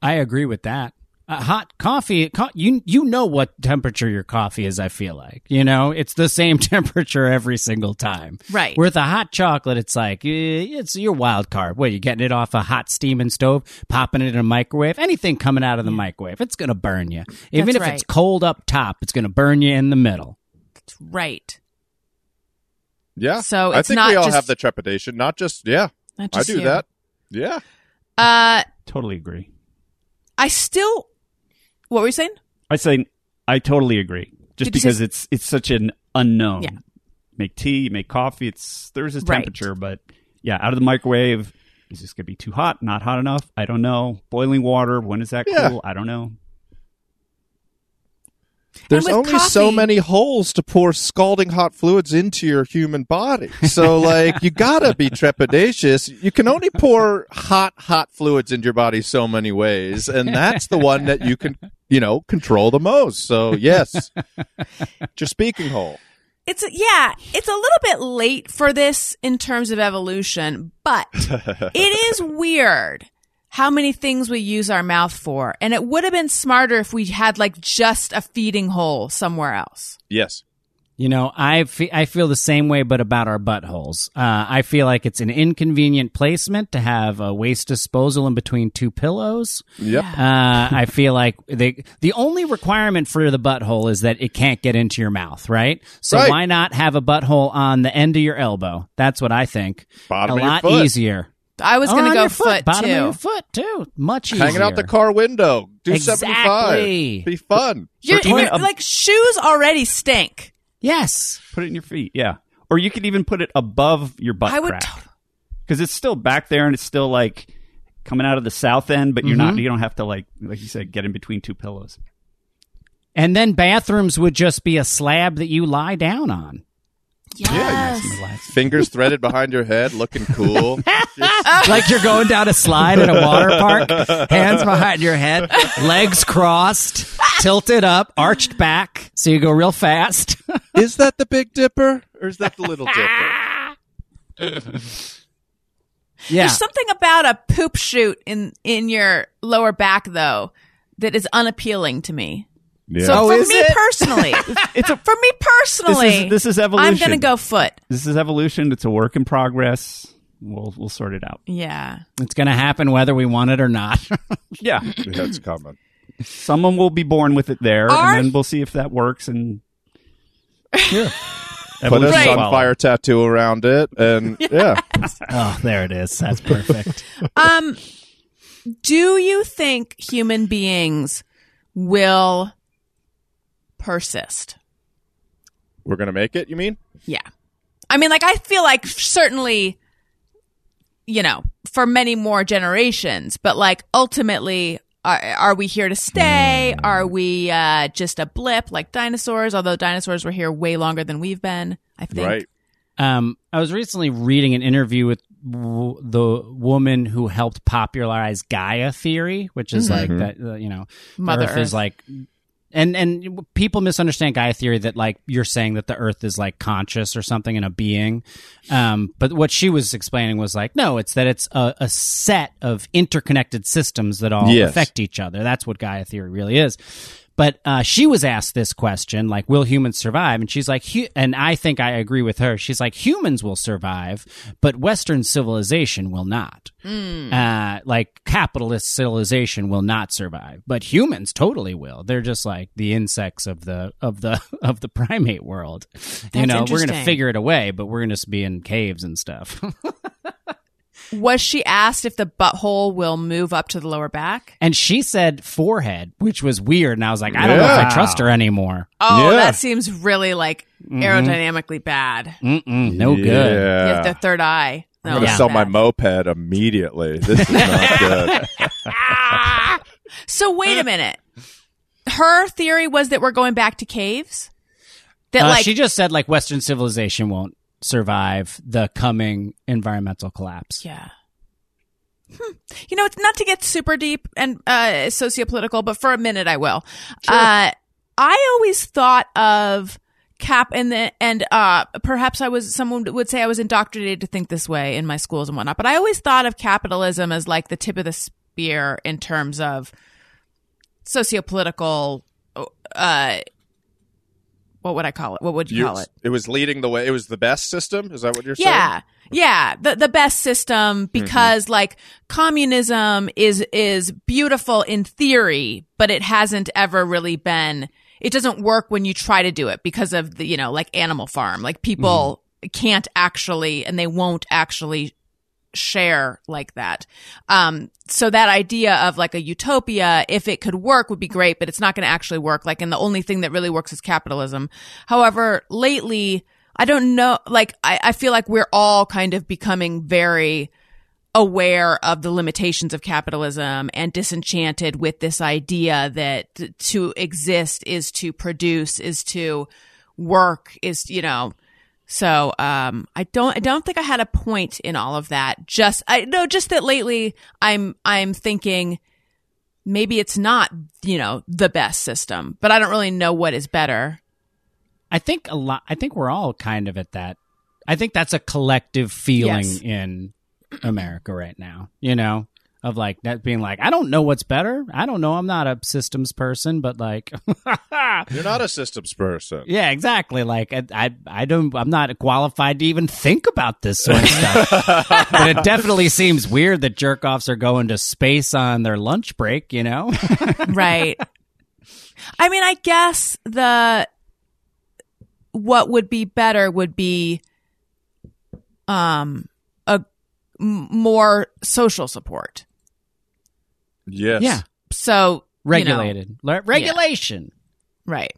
I agree with that. Uh, hot coffee co- you you know what temperature your coffee is i feel like you know it's the same temperature every single time Right. with a hot chocolate it's like eh, it's your wild card what you're getting it off a hot steaming stove popping it in a microwave anything coming out of the microwave it's gonna burn you even That's if right. it's cold up top it's gonna burn you in the middle That's Right. Yeah. So I think not we all just- have the trepidation. Not just yeah. Not I do you. that. Yeah. Uh, Totally agree. I still. What were you saying? I say I totally agree. Just Did you say- because it's it's such an unknown. Yeah. Make tea, make coffee. It's there's a Right. temperature, but yeah, out of the microwave. Is this gonna be too hot? Not hot enough? I don't know. Boiling water. When is that Yeah. cool? I don't know. There's only so many holes to pour scalding hot fluids into your human body. So, like, you gotta be trepidatious. You can only pour hot, hot fluids into your body so many ways, and that's the one that you can, you know, control the most. So, yes, it's your speaking hole. It's yeah, it's a little bit late for this in terms of evolution, but it is weird how many things we use our mouth for. And it would have been smarter if we had like just a feeding hole somewhere else. Yes. You know, I fe- I feel the same way, but about our buttholes. Uh, I feel like it's an inconvenient placement to have a waste disposal in between two pillows. Yep. Uh, I feel like they, the only requirement for the butthole is that it can't get into your mouth, right? So Right. why not have a butthole on the end of your elbow? That's what I think. Bottom a of your lot foot. easier. I was going to go your foot, bottom too. of your foot too. Much easier. Hanging out the car window. Do Exactly. 75. Be fun. You're, Or even you're- a- like shoes already stink. Yes. Put it in your feet. Yeah. Or you could even put it above your butt I would. crack t- because it's still back there and it's still like coming out of the south end, but you're Mm-hmm. not. You don't have to like like you said get in between two pillows. And then bathrooms would just be a slab that you lie down on. Yes. Fingers threaded behind your head, looking cool. like you're going down a slide in a water park, hands behind your head, legs crossed, tilted up, arched back, so you go real fast. is that the Big Dipper or is that the Little Dipper? yeah. There's something about a poop shoot in in your lower back though that is unappealing to me. Yeah. So Oh, for is me it? personally, It's a for me personally, this is evolution. I'm evolution. going to go foot. this is evolution. It's a work in progress. We'll we'll sort it out. Yeah. it's going to happen whether we want it or not. Yeah. That's coming. Someone will be born with it there, Are- and then we'll see if that works. And yeah, Put a Right. sunfire tattoo around it, and yeah. oh, there it is. That's perfect. Um, do you think human beings will persist? We're gonna make it. You mean? Yeah. I mean, like, I feel like certainly, you know, for many more generations, but like ultimately, are, are we here to stay? Are we uh, just a blip like dinosaurs? Although dinosaurs were here way longer than we've been, I think. Right. Um, I was recently reading an interview with w- the woman who helped popularize Gaia theory, which is like that, uh, you know, Mother Earth, is like, and and people misunderstand Gaia theory that like you're saying that the Earth is like conscious or something and a being, um, but what she was explaining was like, no, it's that it's a, a set of interconnected systems that all Yes. affect each other. That's what Gaia theory really is. But uh, she was asked this question, like, "Will humans survive?" And she's like, and I think I agree with her. She's like, "Humans will survive, but Western civilization will not. Uh, like capitalist civilization will not survive, but humans totally will. They're just like the insects of the of the of the primate world. you know, we're gonna figure it away, but we're gonna be in caves and stuff. Was she asked if the butthole will move up to the lower back? and she said forehead, which was weird. And I was like, I don't know if I trust her anymore. Oh, Yeah. that seems really like aerodynamically bad. Mm-mm, no good. You Yeah. have the third eye. No, I'm gonna that's sell my moped immediately. This is not good. So wait a minute. Her theory was that we're going back to caves. That Uh, like she just said like Western civilization won't survive the coming environmental collapse. yeah. Hmm. You know, it's not to get super deep and uh, sociopolitical, but for a minute I will. Uh, I always thought of cap and the and uh, perhaps I was someone would say I was indoctrinated to think this way in my schools and whatnot. But I always thought of capitalism as like the tip of the spear in terms of sociopolitical uh what would I call it? What would you, You- call it? It was leading the way. It was the best system. Is that what you're saying? Yeah. Yeah, the the best system mm-hmm. because like communism is is beautiful in theory, but it hasn't ever really been it doesn't work when you try to do it because of the, you know, like Animal Farm. Like people mm-hmm. can't actually and they won't actually share like that. Um, so that idea of like a utopia, if it could work would be great, but it's not going to actually work. Like, and the only thing that really works is capitalism. However, lately, I don't know, like, I, I feel like we're all kind of becoming very aware of the limitations of capitalism and disenchanted with this idea that to exist is to produce, is to work, is, you know, so um, I don't I don't think I had a point in all of that. Just I no, just that lately I'm I'm thinking maybe it's not you know the best system, but I don't really know what is better. I think a lot. I think we're all kind of at that. I think that's a collective feeling Yes. in America right now. You know, of like that being like, I don't know what's better. I don't know. I'm not a systems person, but like, You're not a systems person. yeah, exactly. Like I, I, I don't. I'm not qualified to even think about this sort of stuff. but it definitely seems weird that jerk offs are going to space on their lunch break. You know. right. I mean, I guess the what would be better would be um a m- more social support. Yes. yeah. So you know, Regulated. Le- regulation. right.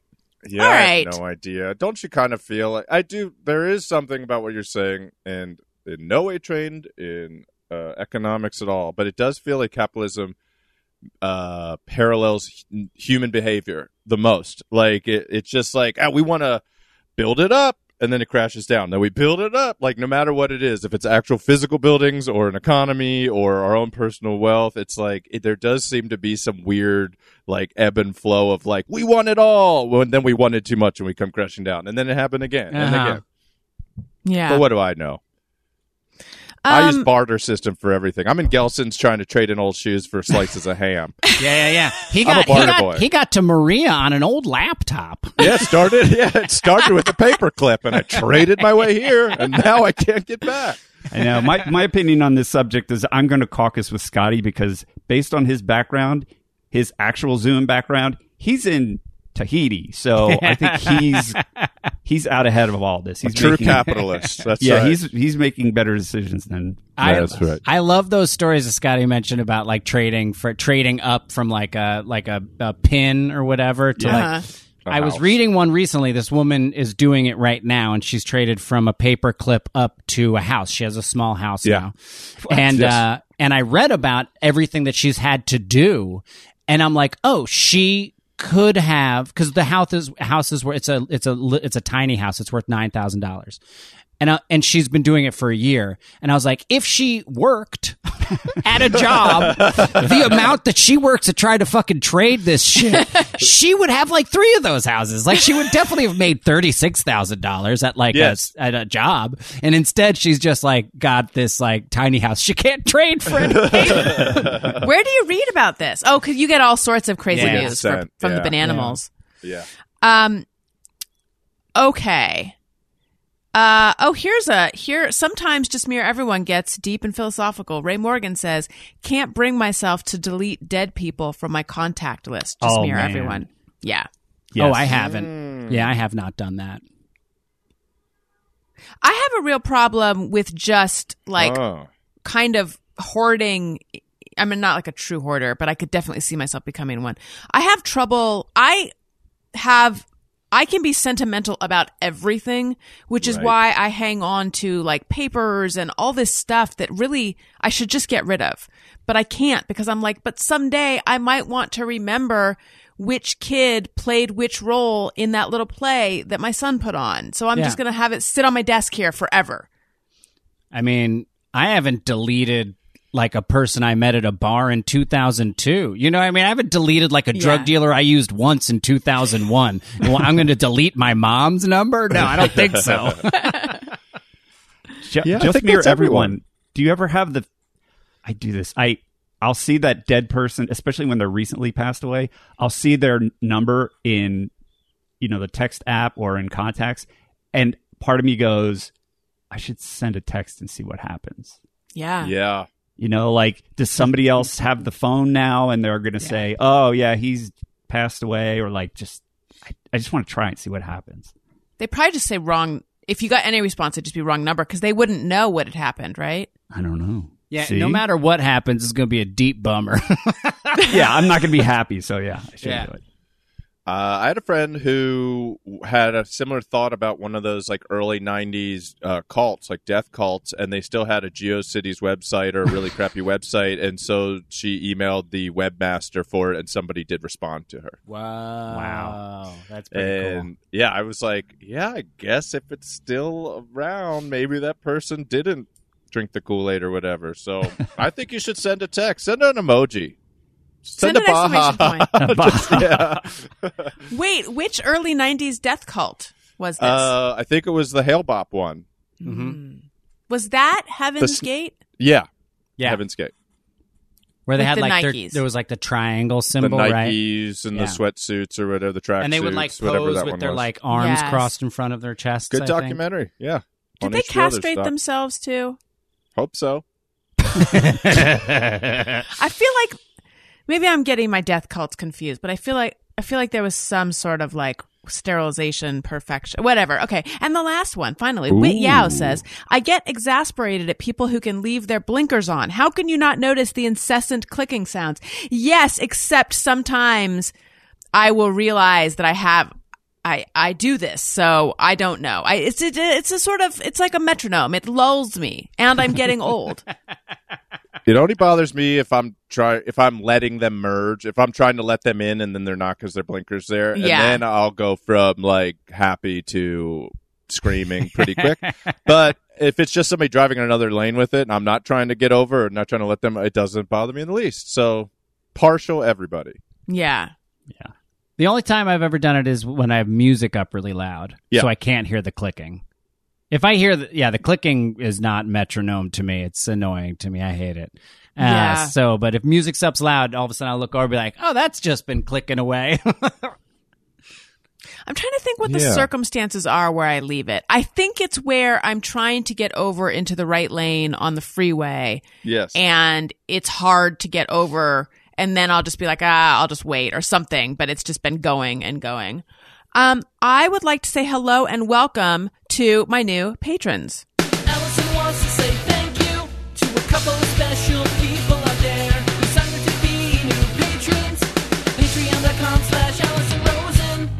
Yeah, All I have no idea. Don't you kind of feel like I do? There is something about what you're saying, and in no way trained in uh, economics at all, but it does feel like capitalism uh, parallels h- human behavior the most. Like it, it's just like ah, we want to build it up, and then it crashes down. Then we build it up, like no matter what it is, if it's actual physical buildings or an economy or our own personal wealth, it's like it, there does seem to be some weird like ebb and flow of like we want it all, when then we wanted too much and we come crashing down, and then it happened again and Uh-huh. again. Yeah. But what do I know? I use Um, barter system for everything. I'm in Gelson's trying to trade in old shoes for slices of ham. Yeah, yeah, yeah. He I'm a got, he got, boy. he got to Moorea on an old laptop. Yeah, started. Yeah, it started with a paperclip, and I traded my way here, and now I can't get back. I know. My my opinion on this subject is I'm going to caucus with Scotty because based on his background, his actual Zoom background, he's in Tahiti, so I think he's he's out ahead of all this. He's a True making, capitalist. That's yeah, right. he's he's making better decisions than I, That's right. I love those stories that Scotty mentioned about like trading for trading up from like a like a, a pin or whatever to Uh-huh. like. A I was reading one recently. This woman is doing it right now, and she's traded from a paper clip up to a house. She has a small house Yeah. now, and Yes. uh, and I read about everything that she's had to do, and I'm like, oh, she could have because the house is houses where it's a it's a it's a tiny house. It's worth nine thousand dollars. And, uh, and she's been doing it for a year. And I was like, if she worked at a job, the amount that she works to try to fucking trade this shit, she would have like three of those houses. Like she would definitely have made thirty six thousand dollars at like Yes. a, at a job. And instead, she's just like got this like tiny house. She can't trade for it. Where do you read about this? Oh, because you get all sorts of crazy Yeah. news from, Percent, from the yeah. Bananimals. yeah. Um. Okay. Uh, oh, here's a here. Sometimes just mere everyone gets deep and philosophical. Ray Morgan says, "Can't bring myself to delete dead people from my contact list." Just Oh, mere man. everyone. Yeah, Oh, I haven't. Yeah, I have not done that. I have a real problem with just like oh. kind of hoarding. I mean, not like a true hoarder, but I could definitely see myself becoming one. I have trouble. I have. I can be sentimental about everything, which is Right. why I hang on to like papers and all this stuff that really I should just get rid of. But I can't because I'm like, but someday I might want to remember which kid played which role in that little play that my son put on. So I'm Yeah. just going to have it sit on my desk here forever. I mean, I haven't deleted like a person I met at a bar in 2002. You know, what I mean, I haven't deleted like a drug Yeah. dealer I used once in 2001. well, I'm going to delete my mom's number? No, I don't think so. Ju- Yeah, just think mere that's everyone. everyone. Do you ever have the? I do this. I I'll see that dead person, especially when they're recently passed away. I'll see their number in, you know, the text app or in contacts, and part of me goes, I should send a text and see what happens. Yeah. Yeah. You know, like does somebody mm-hmm. else have the phone now, and they're going to say, "Oh yeah, he's passed away," or like just, I, I just want to try and see what happens. They probably just say wrong. If you got any response, it'd just be wrong number because they wouldn't know what had happened, right? I don't know. Yeah, See? no matter what happens, it's going to be a deep bummer. yeah, I'm not going to be happy. So yeah, I should Yeah. do it. Uh, I had a friend who had a similar thought about one of those like early '90s uh, cults, like death cults, and they still had a GeoCities website or a really crappy website, and so she emailed the webmaster for it, and somebody did respond to her. wow. Wow. That's pretty And yeah, I was like, yeah, I guess if it's still around, maybe that person didn't drink the Kool Aid or whatever. So I think you should send a text, send an emoji, Send a an exclamation point. Just- yeah. Wait, which early '90s death cult was this? Uh, I think it was the Hale-Bopp one. Hmm. Was that Heaven's The- Gate? Yeah, Yeah. Heaven's Gate. Where they With had the like their, Nikes. there was like the triangle symbol, the right? Nikes and Yeah. the sweatsuits or whatever the track And they would like whatever pose that with one their was. like arms Yes. crossed in front of their chests. good I think. documentary. Yeah, Did on they HBO, there's castrate doc- themselves too? Hope so. I feel like maybe I'm getting my death cults confused, but I feel like I feel like there was some sort of like sterilization perfection whatever okay and the last one finally wit yao says i get exasperated at people who can leave their blinkers on how can you not notice the incessant clicking sounds yes except sometimes i will realize that i have I, I do this, so I don't know. I it's it, it's a sort of it's like a metronome. It lulls me, and I'm getting old. It only bothers me if I'm try if I'm letting them merge. If I'm trying to let them in and then they're not because their blinkers there, and Yeah. then I'll go from like happy to screaming pretty quick. but if it's just somebody driving in another lane with it, and I'm not trying to get over or not trying to let them, it doesn't bother me in the least. So partial, everybody. Yeah, Yeah. The only time I've ever done it is when I have music up really loud, Yeah. so I can't hear the clicking. If I hear the yeah, the clicking is not metronome to me. It's annoying to me. I hate it. Uh, Yeah. So, but if music stops loud, all of a sudden I'll look over and be like, "Oh, that's just been clicking away." I'm trying to think what the Yeah. circumstances are where I leave it. I think it's where I'm trying to get over into the right lane on the freeway Yes. and it's hard to get over and then I'll just be like, ah, I'll just wait or something, but it's just been going and going. Um, I would like to say hello and welcome to my new patrons. Alison wants to say thank you to a couple of special people out there who signed up to be new patrons. Patreon.com slash Alison Rosen.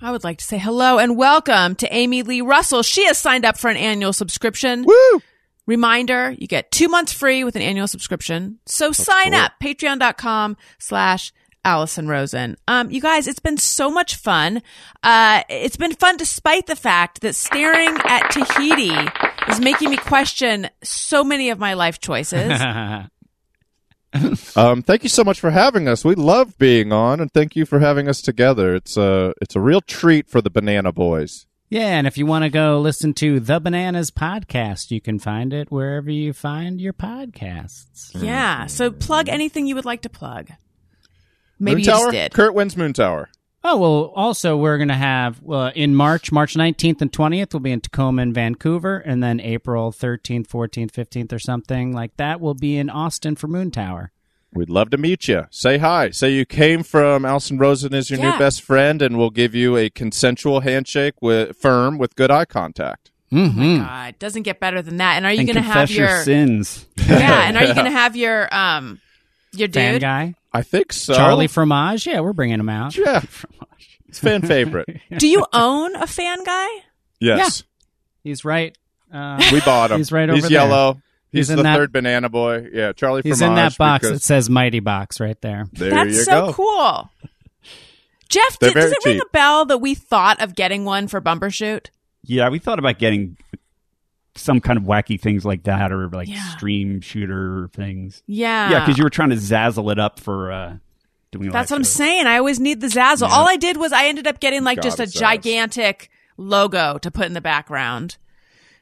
I would like to say hello and welcome to Amy Lee Russell. She has signed up for an annual subscription. Woo! Reminder, you get two months free with an annual subscription. So sign cool. up, patreon.com slash Alison Rosen. Um, you guys, it's been so much fun. Uh, it's been fun despite the fact that staring at Tahiti is making me question so many of my life choices. Um, thank you so much for having us. We love being on, and thank you for having us together. It's a it's a real treat for the Banana Boys. yeah, and if you want to go listen to the Bananas podcast, you can find it wherever you find your podcasts. yeah. So plug anything you would like to plug. Maybe Moon you Tower. just did. Kurt wins Moontower. Oh well. Also, we're gonna have uh, in March, March nineteenth and twentieth, we'll be in Tacoma and Vancouver, and then April thirteenth, fourteenth, fifteenth, or something like that, we'll be in Austin for Moontower. We'd love to meet you. Say hi. Say you came from Alison Rosen is your Yeah. new best friend, and we'll give you a consensual handshake with firm with good eye contact. Mm-hmm. God, doesn't get better than that. And are you and going to confess have your, your sins. yeah? And are you going to have your um your Fan dude? guy, I think so. Charlie Fromage. Yeah, we're bringing him out. Yeah, Fromage. it's fan favorite. Do you own a fan guy? Yes, He's right. Uh, we bought him. He's right He's over there. yellow. He's, He's in the that- third banana boy. Yeah, Charlie. Fromage. He's in that box because- that says Mighty Box right there. there That's you so go. cool. Jeff, did, does very it ring a bell that we thought of getting one for Bumbershoot? Yeah, we thought about getting some kind of wacky things like that, or like Yeah. stream shooter things. Yeah. Yeah, because you were trying to zazzle it up for uh, doing. That's live what I'm saying. I always need the zazzle. All I did was I ended up getting like just a God, gigantic logo to put in the background.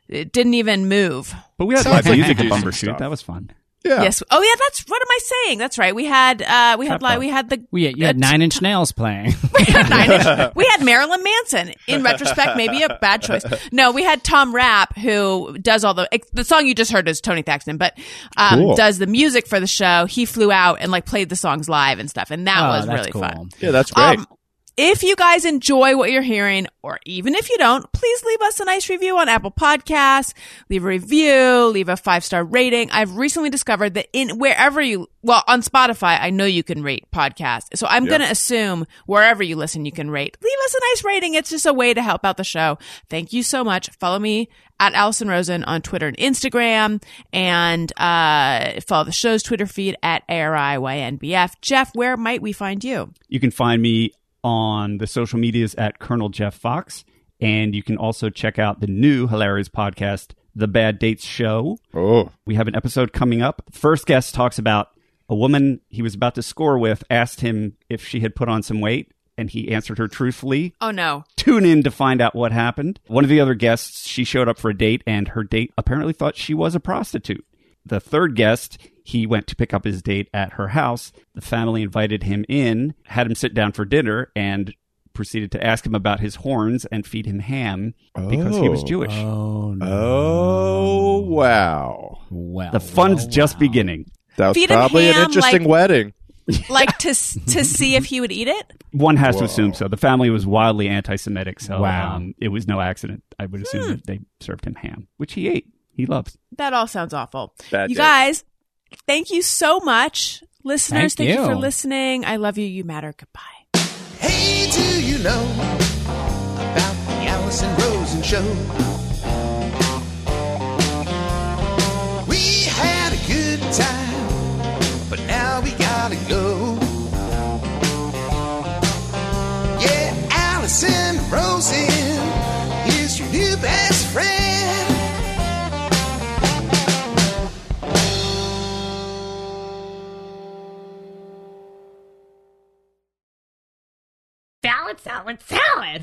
It didn't even move. But we had Sounds live like music you at do some Bumbershoot. That was fun. Yeah. Yes. Oh yeah, that's what am I saying? That's right. We had uh we had Trap like we had the We you had uh, Nine Inch Nails playing. we had Nine Inch- we had Marilyn Manson. In retrospect, maybe a bad choice. No, we had Tom Rapp who does all the the song you just heard is Tony Thaxton, but um, Cool. does the music for the show. He flew out and like played the songs live and stuff, and that Oh, was really cool. fun. Yeah, that's great. Um, if you guys enjoy what you're hearing, or even if you don't, please leave us a nice review on Apple Podcasts. Leave a review, leave a five star rating. I've recently discovered that in wherever you, well, on Spotify, I know you can rate podcasts. So I'm going to assume wherever you listen, you can rate. Leave us a nice rating. It's just a way to help out the show. Thank you so much. Follow me at Alison Rosen on Twitter and Instagram, and uh, follow the show's Twitter feed at ARIYNBF. Jeff, where might we find you? You can find me on the social medias at Colonel Jeff Fox. And you can also check out the new hilarious podcast, The Bad Dates Show. oh, We have an episode coming up. First guest talks about a woman he was about to score with, asked him if she had put on some weight, and he answered her truthfully. Oh no. Tune in to find out what happened. One of the other guests, she showed up for a date, and her date apparently thought she was a prostitute. The third guest, he went to pick up his date at her house. The family invited him in, had him sit down for dinner, and proceeded to ask him about his horns and feed him ham because he was Oh. Jewish. oh no! oh, wow. Well, the fun's well, just wow. beginning. That was Feed him probably an interesting like- wedding. like to to see if he would eat it. One has Whoa. to assume so. The family was wildly anti-Semitic, so Wow. um, it was no accident. I would assume that they served him ham, which he ate. He loves. That all sounds awful. Bad you date. guys, thank you so much, listeners. Thank Thank, you. you. for listening. I love you. You matter. Goodbye. Hey, do you know about the Alison Rosen show? We had a good time, but now we gotta go. salad, salad, salad!